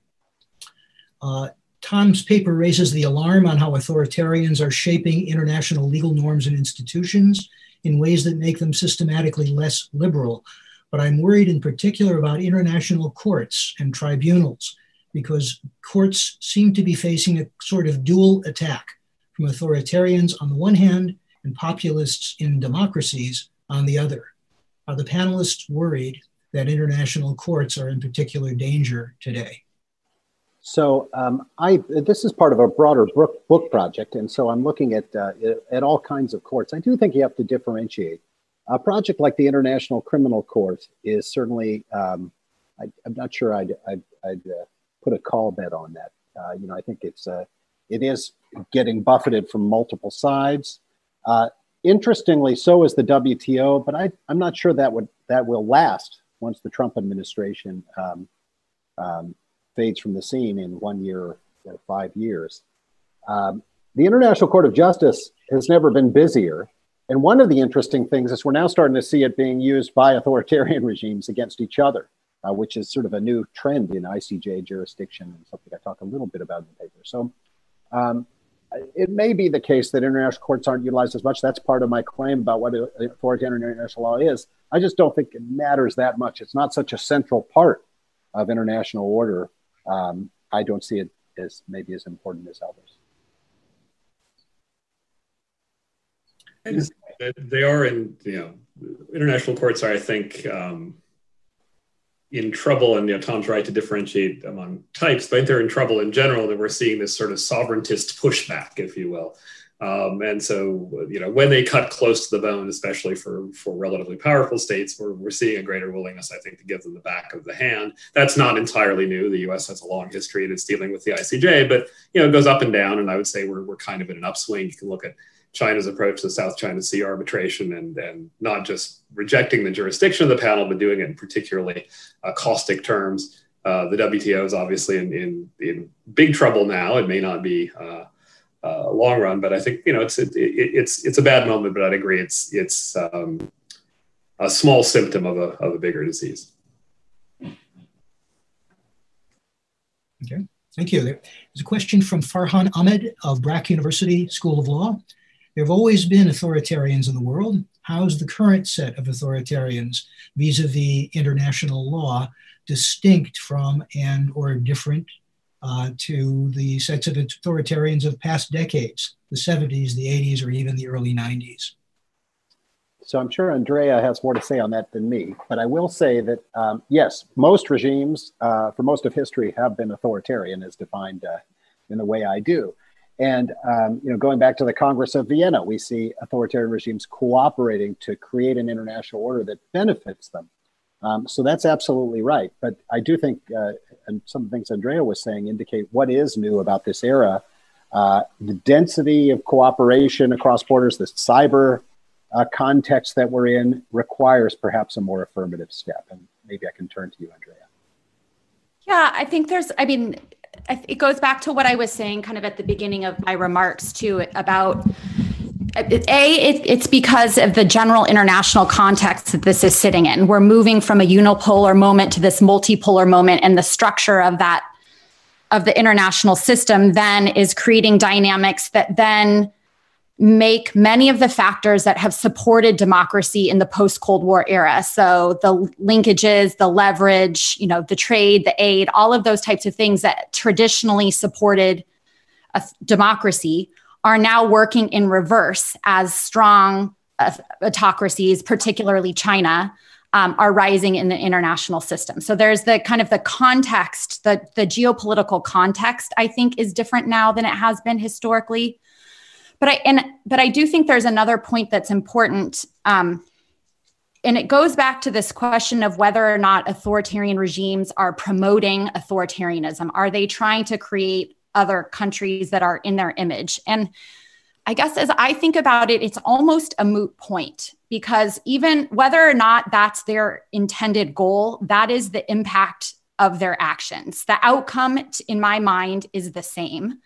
Uh, Tom's paper raises the alarm on how authoritarians are shaping international legal norms and institutions in ways that make them systematically less liberal but I'm worried in particular about international courts and tribunals because courts seem to be facing a sort of dual attack from authoritarians on the one hand and populists in democracies on the other. Are the panelists worried that international courts are in particular danger today? So um, I this is part of a broader book, project, and so I'm looking at uh, at all kinds of courts. I do think you have to differentiate a project like the International Criminal Court is certainly, um, I, am not sure I'd, I'd, I'd uh, put a call bet on that. Uh, you know, I think it's uh, it is getting buffeted from multiple sides. Uh, interestingly, so is the WTO, but I, I'm not sure that would that will last once the Trump administration um, um, fades from the scene in one year or five years. Um, the International Court of Justice has never been busier. And one of the interesting things is we're now starting to see it being used by authoritarian regimes against each other, uh, which is sort of a new trend in ICJ jurisdiction and something I talk a little bit about in the paper. So um, it may be the case that international courts aren't utilized as much. That's part of my claim about what authoritarian international law is. I just don't think it matters that much. It's not such a central part of international order. Um, I don't see it as maybe as important as others. They are in you know international courts are I think um, in trouble, and you know Tom's right to differentiate among types, but they're in trouble in general that we're seeing this sort of sovereigntist pushback, if you will. Um, and so, you know, when they cut close to the bone, especially for, for relatively powerful states, we're, we're seeing a greater willingness, I think, to give them the back of the hand. That's not entirely new. The U.S. has a long history in its dealing with the ICJ, but, you know, it goes up and down. And I would say we're, we're kind of in an upswing. You can look at China's approach to South China Sea arbitration and, and not just rejecting the jurisdiction of the panel, but doing it in particularly uh, caustic terms. Uh, the WTO is obviously in, in, in, big trouble now. It may not be uh, uh, long run. But I think you know it's it, it, it's it's a bad moment, but I'd agree it's it's um, a small symptom of a of a bigger disease. Okay, thank you. There's a question from Farhan Ahmed of BRAC University School of Law. There have always been authoritarians in the world. How's the current set of authoritarians vis-a-vis international law distinct from and or different uh, to the sets of authoritarians of past decades, the 70s, the 80s, or even the early 90s. So I'm sure Andrea has more to say on that than me, but I will say that um, yes, most regimes uh, for most of history have been authoritarian, as defined uh, in the way I do. And um, you know, going back to the Congress of Vienna, we see authoritarian regimes cooperating to create an international order that benefits them. Um, so that's absolutely right. But I do think, uh, and some of the things Andrea was saying indicate what is new about this era. Uh, the density of cooperation across borders, the cyber uh, context that we're in, requires perhaps a more affirmative step. And maybe I can turn to you, Andrea. Yeah, I think there's, I mean, it goes back to what I was saying kind of at the beginning of my remarks too about uh, a, it, it's because of the general international context that this is sitting in. We're moving from a unipolar moment to this multipolar moment, and the structure of that of the international system then is creating dynamics that then make many of the factors that have supported democracy in the post Cold War era. So the linkages, the leverage, you know, the trade, the aid, all of those types of things that traditionally supported a democracy are now working in reverse as strong autocracies, particularly China, um, are rising in the international system. So there's the kind of the context, the the geopolitical context. I think is different now than it has been historically. But I and but I do think there's another point that's important. Um, and it goes back to this question of whether or not authoritarian regimes are promoting authoritarianism. Are they trying to create other countries that are in their image. And I guess as I think about it, it's almost a moot point because even whether or not that's their intended goal, that is the impact of their actions. The outcome, in my mind, is the same.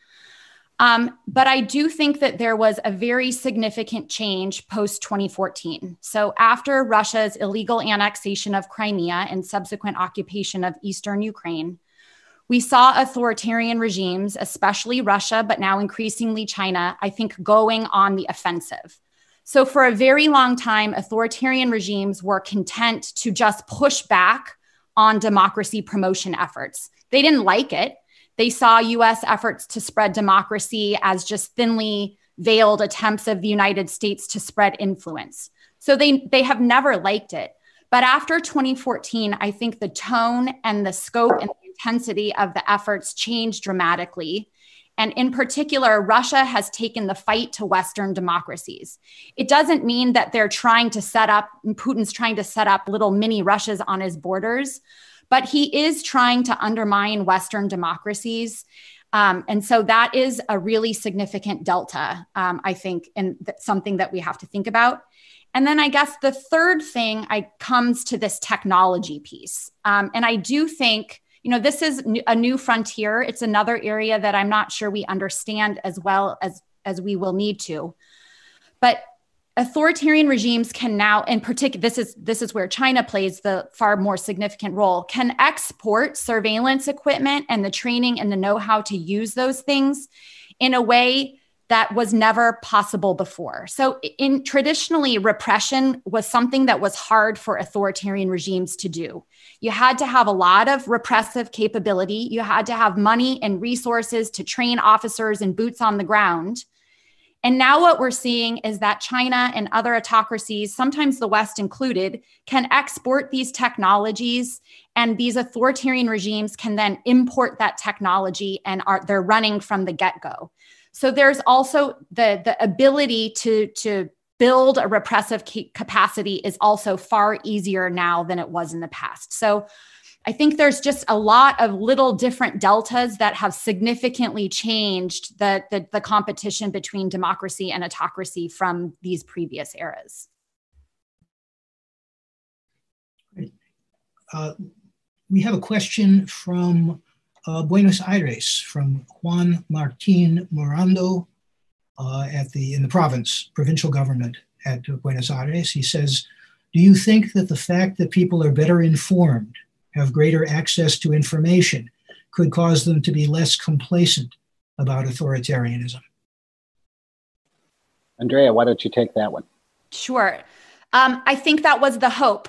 Um, but I do think that there was a very significant change post 2014. So, after Russia's illegal annexation of Crimea and subsequent occupation of eastern Ukraine, we saw authoritarian regimes, especially Russia, but now increasingly China, I think, going on the offensive. So, for a very long time, authoritarian regimes were content to just push back on democracy promotion efforts. They didn't like it. They saw US efforts to spread democracy as just thinly veiled attempts of the United States to spread influence. So, they, they have never liked it. But after 2014, I think the tone and the scope and intensity of the efforts changed dramatically. And in particular, Russia has taken the fight to Western democracies. It doesn't mean that they're trying to set up, Putin's trying to set up little mini Russias on his borders, but he is trying to undermine Western democracies. Um, and so that is a really significant delta, um, I think, and something that we have to think about. And then I guess the third thing I comes to this technology piece. Um, and I do think you know this is a new frontier it's another area that i'm not sure we understand as well as as we will need to but authoritarian regimes can now in particular this is this is where china plays the far more significant role can export surveillance equipment and the training and the know-how to use those things in a way that was never possible before. So in traditionally repression was something that was hard for authoritarian regimes to do. You had to have a lot of repressive capability, you had to have money and resources to train officers and boots on the ground. And now what we're seeing is that China and other autocracies, sometimes the West included, can export these technologies and these authoritarian regimes can then import that technology and are they're running from the get-go. So there's also the the ability to to build a repressive capacity is also far easier now than it was in the past. So I think there's just a lot of little different deltas that have significantly changed the, the, the competition between democracy and autocracy from these previous eras. Uh, we have a question from uh, Buenos Aires from Juan Martin Morando uh, at the in the province provincial government at Buenos Aires. He says, "Do you think that the fact that people are better informed, have greater access to information, could cause them to be less complacent about authoritarianism?" Andrea, why don't you take that one? Sure. Um, I think that was the hope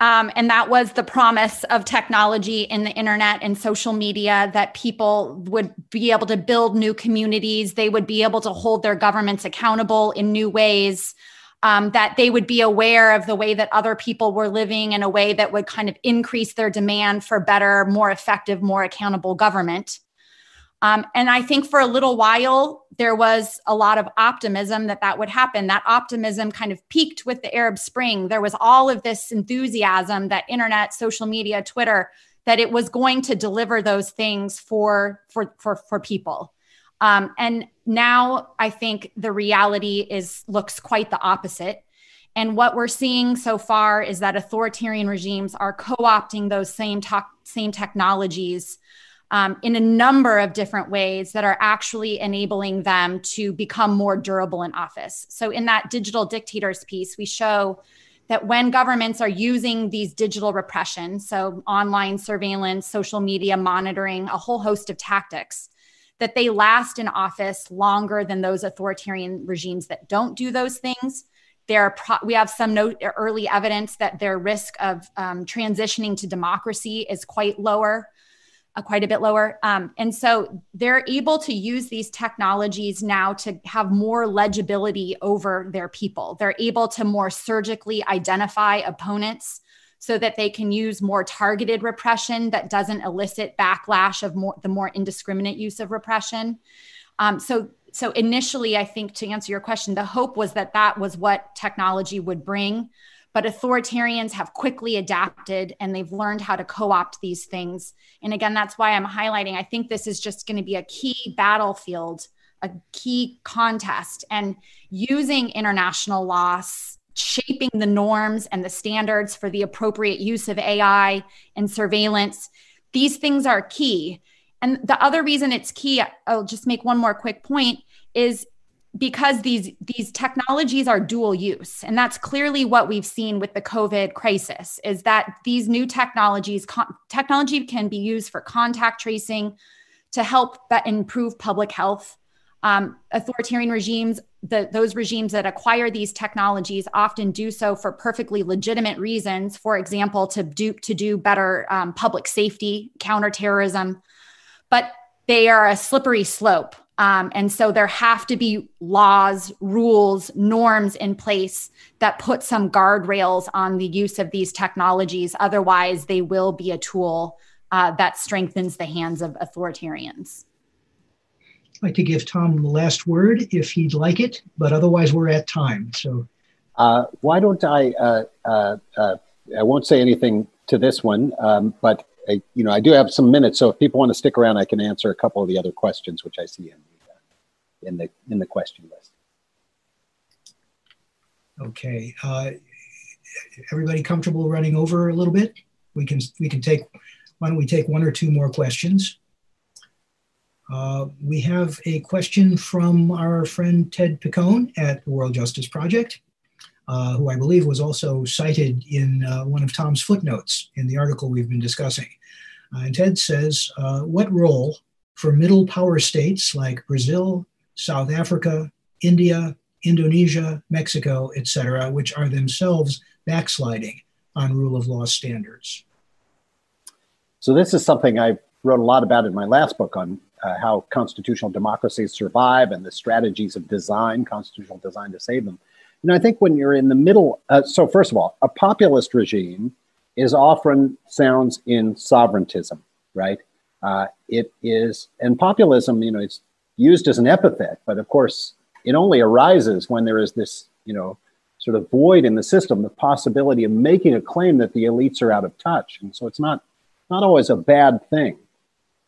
um, and that was the promise of technology in the internet and social media that people would be able to build new communities. They would be able to hold their governments accountable in new ways. Um, that they would be aware of the way that other people were living in a way that would kind of increase their demand for better, more effective, more accountable government. Um, and I think for a little while, there was a lot of optimism that that would happen. That optimism kind of peaked with the Arab Spring. There was all of this enthusiasm that internet, social media, Twitter, that it was going to deliver those things for for for, for people. Um, and now I think the reality is looks quite the opposite. And what we're seeing so far is that authoritarian regimes are co-opting those same to- same technologies um, in a number of different ways that are actually enabling them to become more durable in office. So, in that digital dictators piece, we show that when governments are using these digital repression, so online surveillance, social media monitoring, a whole host of tactics, that they last in office longer than those authoritarian regimes that don't do those things. There, pro- we have some no- early evidence that their risk of um, transitioning to democracy is quite lower uh, quite a bit lower. Um, and so they're able to use these technologies now to have more legibility over their people. They're able to more surgically identify opponents so that they can use more targeted repression that doesn't elicit backlash of more the more indiscriminate use of repression. Um, so so initially, I think to answer your question, the hope was that that was what technology would bring. But authoritarians have quickly adapted and they've learned how to co opt these things. And again, that's why I'm highlighting I think this is just going to be a key battlefield, a key contest. And using international law, shaping the norms and the standards for the appropriate use of AI and surveillance, these things are key. And the other reason it's key, I'll just make one more quick point, is because these these technologies are dual use. And that's clearly what we've seen with the covid crisis is that these new technologies con- technology can be used for contact tracing to help improve public health um, authoritarian regimes the, those regimes that acquire these technologies often do so for perfectly legitimate reasons for example to do to do better um, public safety counterterrorism but they are a slippery slope um, and so there have to be laws, rules, norms in place that put some guardrails on the use of these technologies. Otherwise, they will be a tool uh, that strengthens the hands of authoritarians. I'd like to give Tom the last word if he'd like it, but otherwise, we're at time. So, uh, why don't I? Uh, uh, uh I won't say anything to this one, um, but I, you know, I do have some minutes, so if people want to stick around, I can answer a couple of the other questions which I see in the uh, in the in the question list. Okay, uh, everybody comfortable running over a little bit? We can we can take. Why don't we take one or two more questions? Uh, we have a question from our friend Ted Piccone at the World Justice Project uh, who I believe was also cited in uh, one of Tom's footnotes in the article we've been discussing. Uh, and Ted says, uh, What role for middle power states like Brazil, South Africa, India, Indonesia, Mexico, etc., which are themselves backsliding on rule of law standards? So, this is something I wrote a lot about in my last book on uh, how constitutional democracies survive and the strategies of design, constitutional design to save them. And I think when you're in the middle, uh, so first of all, a populist regime is often sounds in sovereigntism, right? Uh, it is, and populism, you know, it's used as an epithet, but of course, it only arises when there is this, you know, sort of void in the system, the possibility of making a claim that the elites are out of touch. And so it's not not always a bad thing.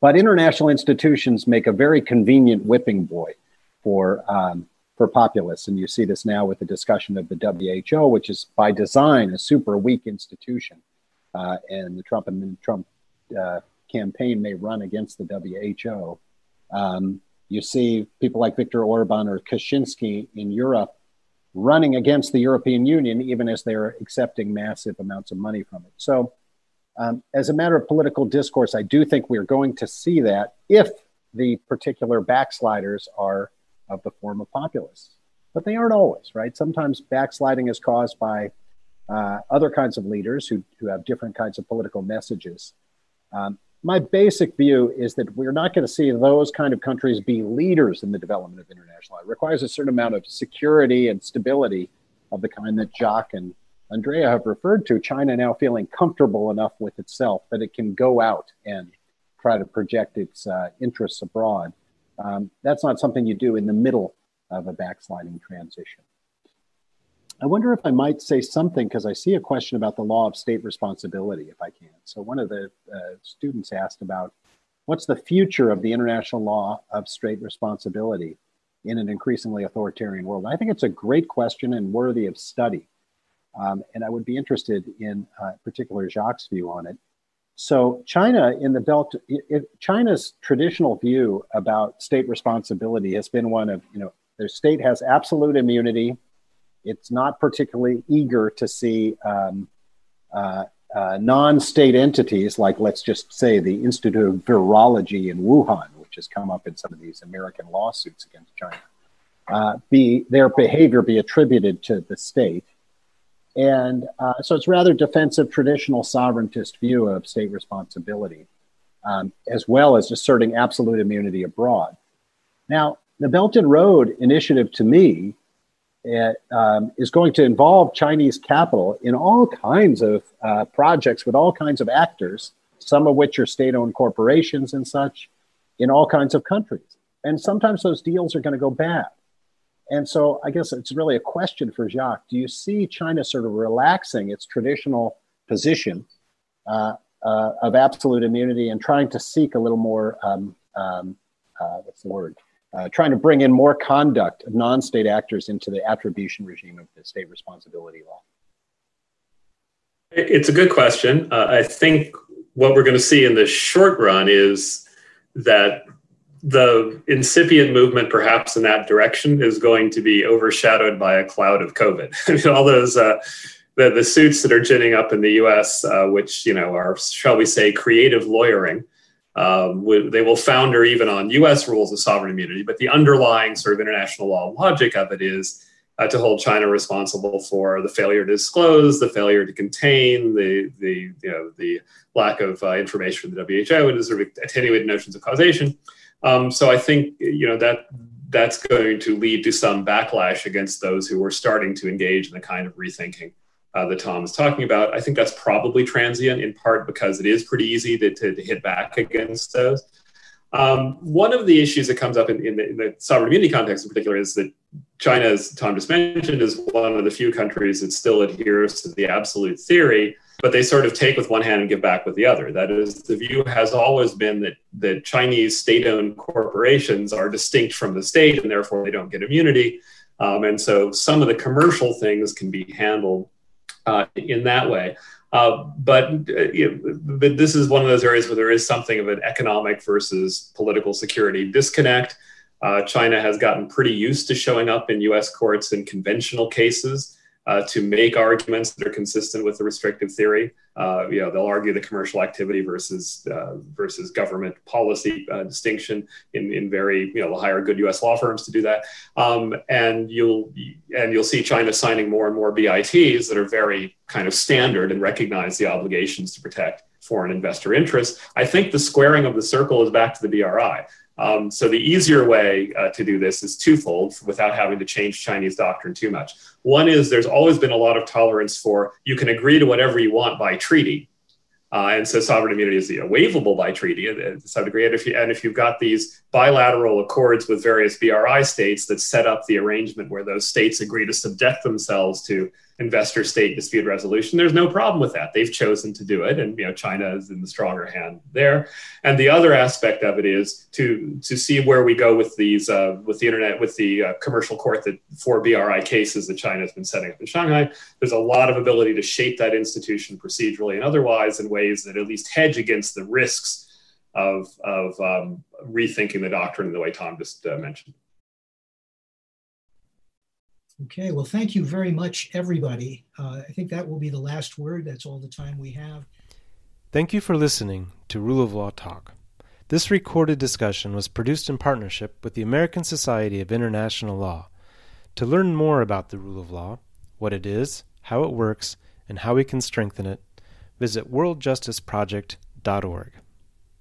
But international institutions make a very convenient whipping boy for um, for populists, and you see this now with the discussion of the WHO, which is by design a super weak institution, uh, and the Trump and Trump uh, campaign may run against the WHO. Um, you see people like Viktor Orban or Kaczynski in Europe running against the European Union, even as they're accepting massive amounts of money from it. So, um, as a matter of political discourse, I do think we're going to see that if the particular backsliders are of the form of populists. But they aren't always, right? Sometimes backsliding is caused by uh, other kinds of leaders who, who have different kinds of political messages. Um, my basic view is that we're not going to see those kind of countries be leaders in the development of international law. It requires a certain amount of security and stability of the kind that Jacques and Andrea have referred to. China now feeling comfortable enough with itself that it can go out and try to project its uh, interests abroad. Um, that's not something you do in the middle of a backsliding transition. I wonder if I might say something because I see a question about the law of state responsibility, if I can. So, one of the uh, students asked about what's the future of the international law of state responsibility in an increasingly authoritarian world? I think it's a great question and worthy of study. Um, and I would be interested in uh, particular Jacques' view on it. So, China in the Belt, it, China's traditional view about state responsibility has been one of, you know, their state has absolute immunity it's not particularly eager to see um, uh, uh, non-state entities like, let's just say, the Institute of Virology in Wuhan, which has come up in some of these American lawsuits against China, uh, be their behavior be attributed to the state. And uh, so it's rather defensive, traditional sovereigntist view of state responsibility, um, as well as asserting absolute immunity abroad. Now, the Belt and Road Initiative, to me, it, um, is going to involve Chinese capital in all kinds of uh, projects with all kinds of actors, some of which are state owned corporations and such, in all kinds of countries. And sometimes those deals are going to go bad. And so I guess it's really a question for Jacques. Do you see China sort of relaxing its traditional position uh, uh, of absolute immunity and trying to seek a little more, um, um, uh, what's the word? uh, trying to bring in more conduct of non-state actors into the attribution regime of the state responsibility law? It's a good question. Uh, I think what we're going to see in the short run is that the incipient movement, perhaps in that direction, is going to be overshadowed by a cloud of COVID. I mean, all those uh, the the suits that are ginning up in the U.S., uh, which you know are, shall we say, creative lawyering um, they will founder even on US rules of sovereign immunity, but the underlying sort of international law logic of it is uh, to hold China responsible for the failure to disclose, the failure to contain, the, the, you know, the lack of uh, information from the WHO, and the sort of attenuated notions of causation. Um, so I think you know that that's going to lead to some backlash against those who are starting to engage in the kind of rethinking uh, that Tom is talking about. I think that's probably transient in part because it is pretty easy to, to, to hit back against those. Um, one of the issues that comes up in, in, the, in, the, sovereign immunity context in particular is that China, as Tom just mentioned, is one of the few countries that still adheres to the absolute theory, but they sort of take with one hand and give back with the other. That is, the view has always been that, that Chinese state owned corporations are distinct from the state and therefore they don't get immunity. Um, and so some of the commercial things can be handled uh, in that way. Uh, but, uh, you know, but this is one of those areas where there is something of an economic versus political security disconnect. Uh, China has gotten pretty used to showing up in US courts in conventional cases uh, to make arguments that are consistent with the restrictive theory. Uh, you know, they'll argue the commercial activity versus uh, versus government policy uh, distinction in, in very you know hire good U.S. law firms to do that, um, and you'll and you'll see China signing more and more BITs that are very kind of standard and recognize the obligations to protect foreign investor interests. I think the squaring of the circle is back to the BRI. Um, so the easier way uh, to do this is twofold without having to change Chinese doctrine too much. One is there's always been a lot of tolerance for you can agree to whatever you want by treaty, Uh, and so sovereign immunity is you know, waivable by treaty to some degree. And if, you, and if you've got these bilateral accords with various BRI states that set up the arrangement where those states agree to subject themselves to investor state dispute resolution. There's no problem with that. They've chosen to do it, and you know China is in the stronger hand there. And the other aspect of it is to to see where we go with these uh, with the internet with the uh, commercial court that for BRI cases that China has been setting up in Shanghai. There's a lot of ability to shape that institution procedurally and otherwise in ways that at least hedge against the risks of of um, rethinking the doctrine in the way Tom just uh, mentioned. Okay, well, thank you very much, everybody. Uh, I think that will be the last word. That's all the time we have. Thank you for listening to Rule of Law Talk. This recorded discussion was produced in partnership with the American Society of International Law. To learn more about the rule of law, what it is, how it works, and how we can strengthen it, visit worldjusticeproject.org.